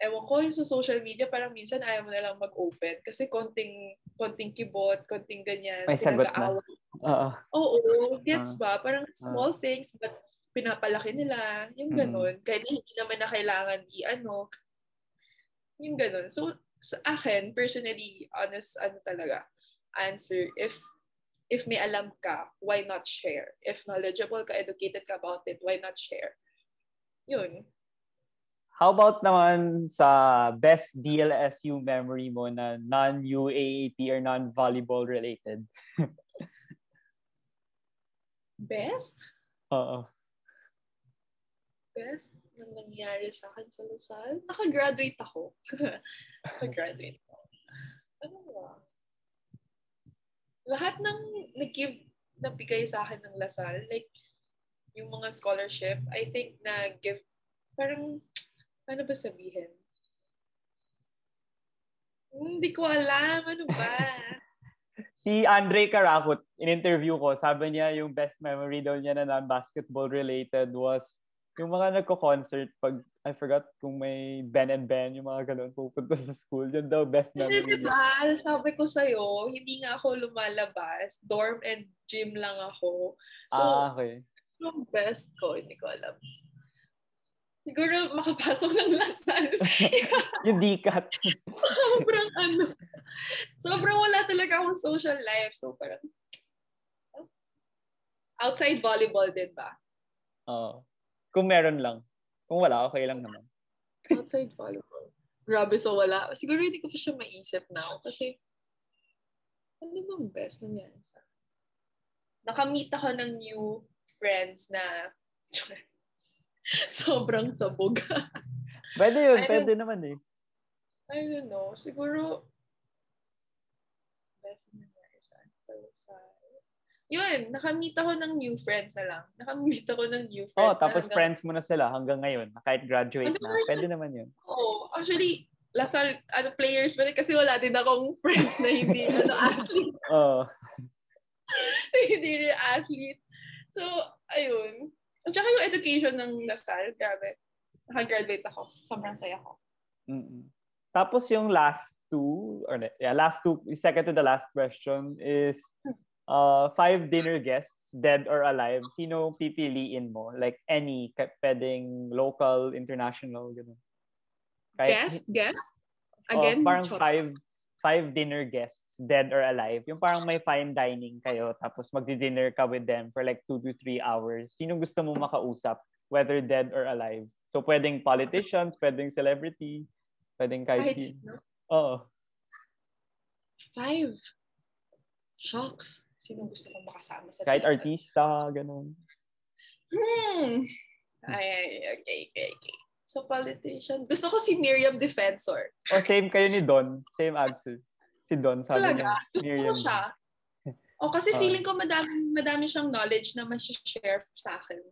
ewan ko, yung sa social media, parang minsan ayaw mo na lang mag-open. Kasi konting, konting kibot, konting ganyan. May sagot na. Oo. Oo, gets Ah. ba? Parang small things, but pinapalaki nila. Yung Mm. ganun. Kahit hindi naman na kailangan i-ano. Yung ganun. So, sa akin, personally, honest, ano talaga, answer, if if may alam ka, why not share? If knowledgeable ka, educated ka about it, why not share? Yun. How about naman sa best DLSU memory mo na non-UAAP or non-volleyball related? Best? Oo. Best na nangyari sa akin sa Lasal? Nakagraduate ako. Nakagraduate ako. Ano ba? Lahat ng nag-give, nabigay sa akin ng Lasal, like, yung mga scholarship, I think na give, parang, paano ba sabihin? Hmm, Hindi ko alam. Ano ba? Si Andre Karakut, in-interview ko, sabi niya yung best memory daw niya na non-basketball related was yung mga nagko-concert pag, I forgot kung may Ben and Ben, yung mga ganun, pupunta sa school. Yun daw best Kasi memory niya. diba, sabi ko sa'yo, hindi nga ako lumalabas. Dorm and gym lang ako. So, Ah, okay. yung best ko, hindi ko alam. Siguro makapasok ng Lasal. yung D-cut. sobrang ano. Sobrang wala talaga akong social life. So parang, outside volleyball din ba? Oo. Kung meron lang. Kung wala, okay lang naman. Outside volleyball. Grabe, so wala. Siguro hindi ko pa siya maisip now. Kasi, ano bang best nangyari sa Nakamit ako ng new friends na sobrang sabog. Pwede yun, I pwede naman eh. I don't know. Siguro, best nangyari sa sa sa yun, nakamit ako ng new friends na lang. Nakamit ako ng new Oh, friends. tapos na hanggang- friends mo na sila hanggang ngayon. Kahit graduate na. ngayon. Pwede naman yun. Oo, actually, Lasal, ano, players ba? Kasi wala din akong friends na hindi, ano, athlete. Oo. hindi rin athlete. So, ayun. At saka yung education ng Lasal, grabe. Nakagraduate ako. Sobrang saya ko. Mm-mm. Tapos yung last two, or yeah, last two, second to the last question is uh, five dinner guests, dead or alive. Sino pipiliin mo? Like any, pwedeng local, international, gano'n. Guest? Guest? Oh, Again? parang Chot. five five dinner guests, dead or alive. Yung parang may fine dining kayo, tapos magdi-dinner ka with them for like two to three hours. Sino gusto mo makausap, whether dead or alive? So, pwedeng politicians, pwedeng celebrity, pwedeng kahit Kahit sino. Oo. Five. Shocks. Sino gusto kong makasama sa Kahit artista, ganun. Hmm. Ay, ay, okay, okay, okay. So, politician. Gusto ko si Miriam Defensor. O same kayo ni Don. Same answer. Si Don. Sabi Talaga? niya, Gusto ko Miriam. siya. O kasi Ah. feeling ko madami, madami siyang knowledge na share sa akin.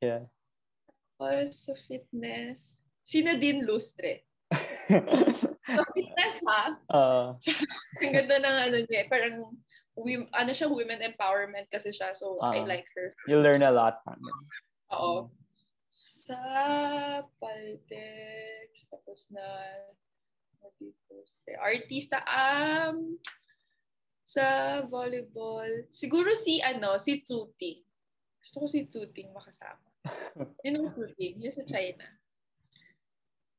Yeah. Sa fitness, si Nadine Lustre. Sa fitness ha, Ah, ang ganda ng ano niya, eh, parang wim- ano siya, women empowerment kasi siya. So, I Ah. like her. you'll learn a lot. from them. Oo. Sa politics, tapos na artista, um, sa volleyball, siguro si, ano, si Tsuting. Gusto ko si Tsuting makasama. Yun ang Tsuting, yun sa China.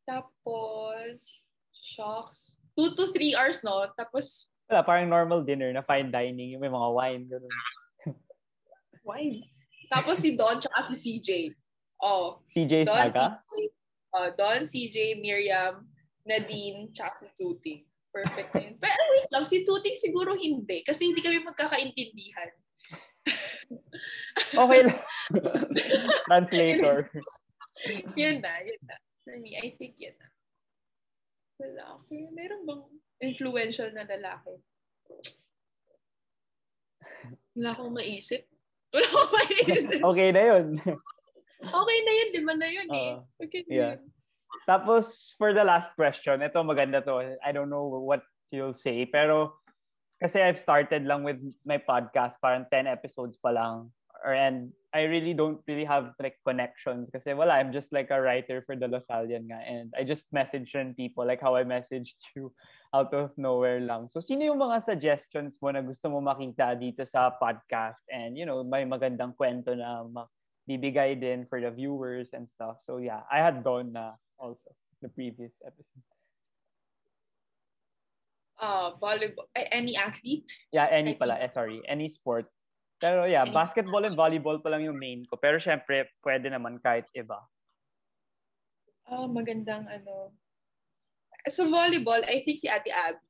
Tapos, shocks. Two to three hours, no? Tapos, Wala, parang normal dinner na fine dining. Yung may mga wine. Ganun. wine. Tapos si Don tsaka si CJ. Oh, CJ Don, Saga? CJ, uh, Don, CJ, Miriam, Nadine, tsaka si Tuting. Perfect na yun. Pero wait lang, si Tuting siguro hindi. Kasi hindi kami magkakaintindihan. Okay lang. Translator. yun na, yun na. For me, I think yun na. Lalaki. Meron bang influential na lalaki? Wala akong maisip. Wala akong maisip. Okay na yun. Okay na yun, lima na yun eh. Okay na Yeah. yun. Tapos, for the last question, ito maganda to. I don't know what you'll say, pero kasi I've started lang with my podcast, parang 10 episodes pa lang. Or, and I really don't really have like connections kasi wala, I'm just like a writer for the Lasallian nga. And I just message rin people like how I messaged you out of nowhere lang. So, sino yung mga suggestions mo na gusto mo makita dito sa podcast? And, you know, may magandang kwento na bibigay din for the viewers and stuff. So, yeah, I had Don na also the previous episode. Uh, volleyball. Ay, any athlete? Yeah, any pala. Eh, sorry. Any sport. Pero yeah, basketball and volleyball pa lang yung main ko. Pero syempre, pwede naman kahit iba. Ah, magandang ano. Sa volleyball, I think si Ate Abby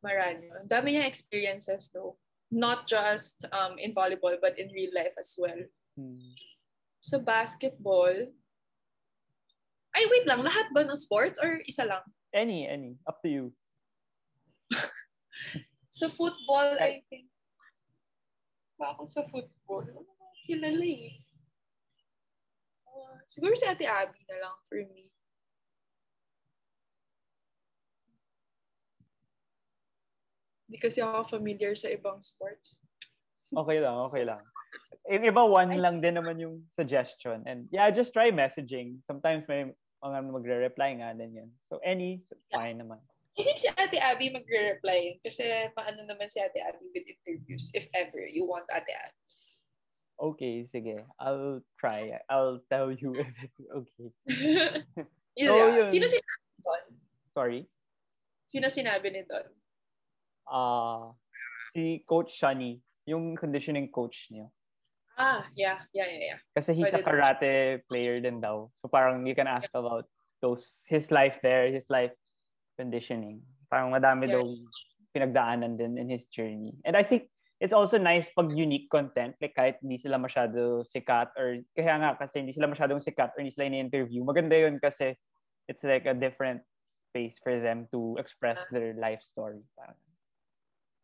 Maranyo. Ang dami niyang experiences though. Not just um, in volleyball, but in real life as well. Hmm. Sa basketball, ay wait lang, lahat ba ng sports or isa lang? Any, any. Up to you. Sa football, I think. Ba ako sa football? Ano ba kilala eh. Ah, siguro si Ate Abby na lang for me. Hindi kasi ako familiar sa ibang sports. Okay lang, okay lang. Yung iba, one lang din naman yung suggestion. And yeah, just try messaging. Sometimes may mga magre-reply nga din yun. So any, fine naman. I think si Ate Abby magre-reply kasi paano naman si Ate Abby with interviews if ever you want Ate Abby. Okay, sige. I'll try. I'll tell you if it's okay. yun, So, yeah. yun. Sino sinabi ni Don? Sorry. Sino sinabi ni Don? Ah, si Coach Shani, yung conditioning coach niya. Ah, yeah, yeah, yeah, yeah. Kasi he's a Pwede daw. karate player din daw. So parang you can ask about those his life there, his life conditioning. Parang madami Yeah. daw pinagdaanan din in his journey. And I think it's also nice pag unique content, like kahit hindi sila masyado sikat or kaya nga kasi hindi sila masyadong sikat or hindi sila ini-interview. Maganda yun kasi it's like a different space for them to express their life story. Parang,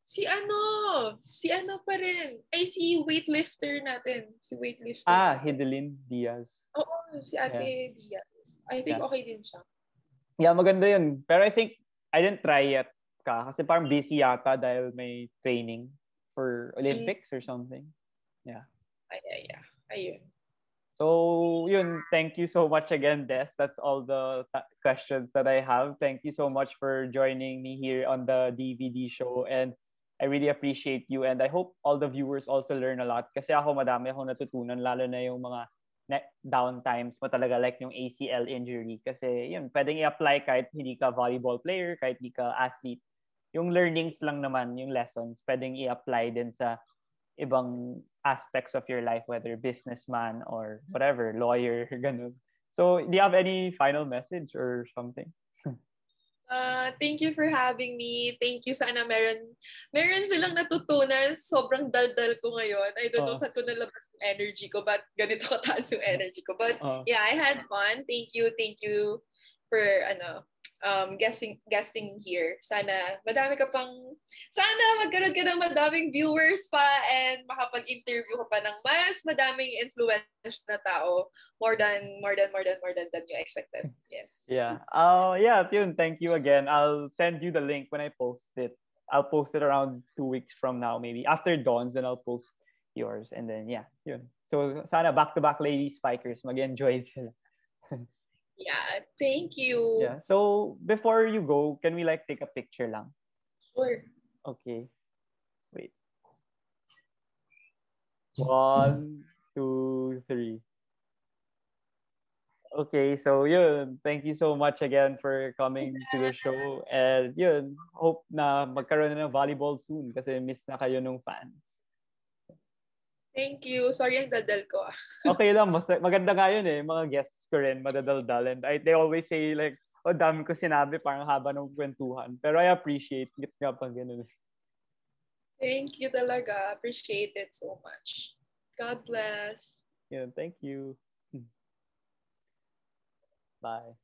Si ano, si ano pa rin. Ay, si weightlifter natin. Si weightlifter. ah. Hidelin Diaz. Oo, si Ate Diaz. I think Yeah. okay din siya. Yeah, maganda yun. Pero I think, I didn't try yet ka. Kasi parang busy yata dahil may training for Olympics or something. Ay, ay, ay. Ayun. So, yun. Thank you so much again, Des. That's all the ta- questions that I have. Thank you so much for joining me here on the DVD show. And I really appreciate you. And I hope all the viewers also learn a lot. Kasi ako, madami akong natutunan, lalo na yung mga downtimes mo talaga, like yung ACL injury. Kasi yun, pwedeng i-apply kahit hindi ka volleyball player, kahit hindi ka athlete. Yung learnings lang naman, yung lessons, pwedeng i-apply din sa ibang aspects of your life, whether businessman or whatever, lawyer, ganun. So, do you have any final message or something? Uh, thank you for having me. Thank you. Sana meron, meron silang natutunan. Sobrang daldal ko ngayon. I don't know Oo. saan ko nalabas yung energy ko, but ganito kataas yung energy ko. But Uh, yeah, I had fun. Thank you. Thank you for ano um guesting guesting here. Sana madami ka pang sana magkaroon ka ng madaming viewers pa and makapag-interview ka pa ng mas madaming influential na tao more than more than more than more than than you expected. Yeah. yeah. Uh, yeah, yun. Thank you again. I'll send you the link when I post it. I'll post it around two weeks from now, maybe. After Dawn's, then I'll post yours. And then, yeah, yun. So, sana back-to-back lady spikers, mag-enjoy sila. Yeah, thank you. Yeah. So, before you go, can we like take a picture lang? Sure. Okay. Wait. One, two, three. Okay, so yun. Thank you so much again for coming to the show. And yun, hope na magkaroon na ng volleyball soon kasi miss na kayo nung fans. Thank you. Sorry ang daldal ko. ah. Okay lang, mas, maganda nga yun eh. Mga guests ko rin, madadaldal. And I, they always say like, oh, dami ko sinabi, parang haba ng kwentuhan. Pero I appreciate it nga pang ganun. Thank you talaga. Appreciate it so much. God bless. Yun, thank you. Bye.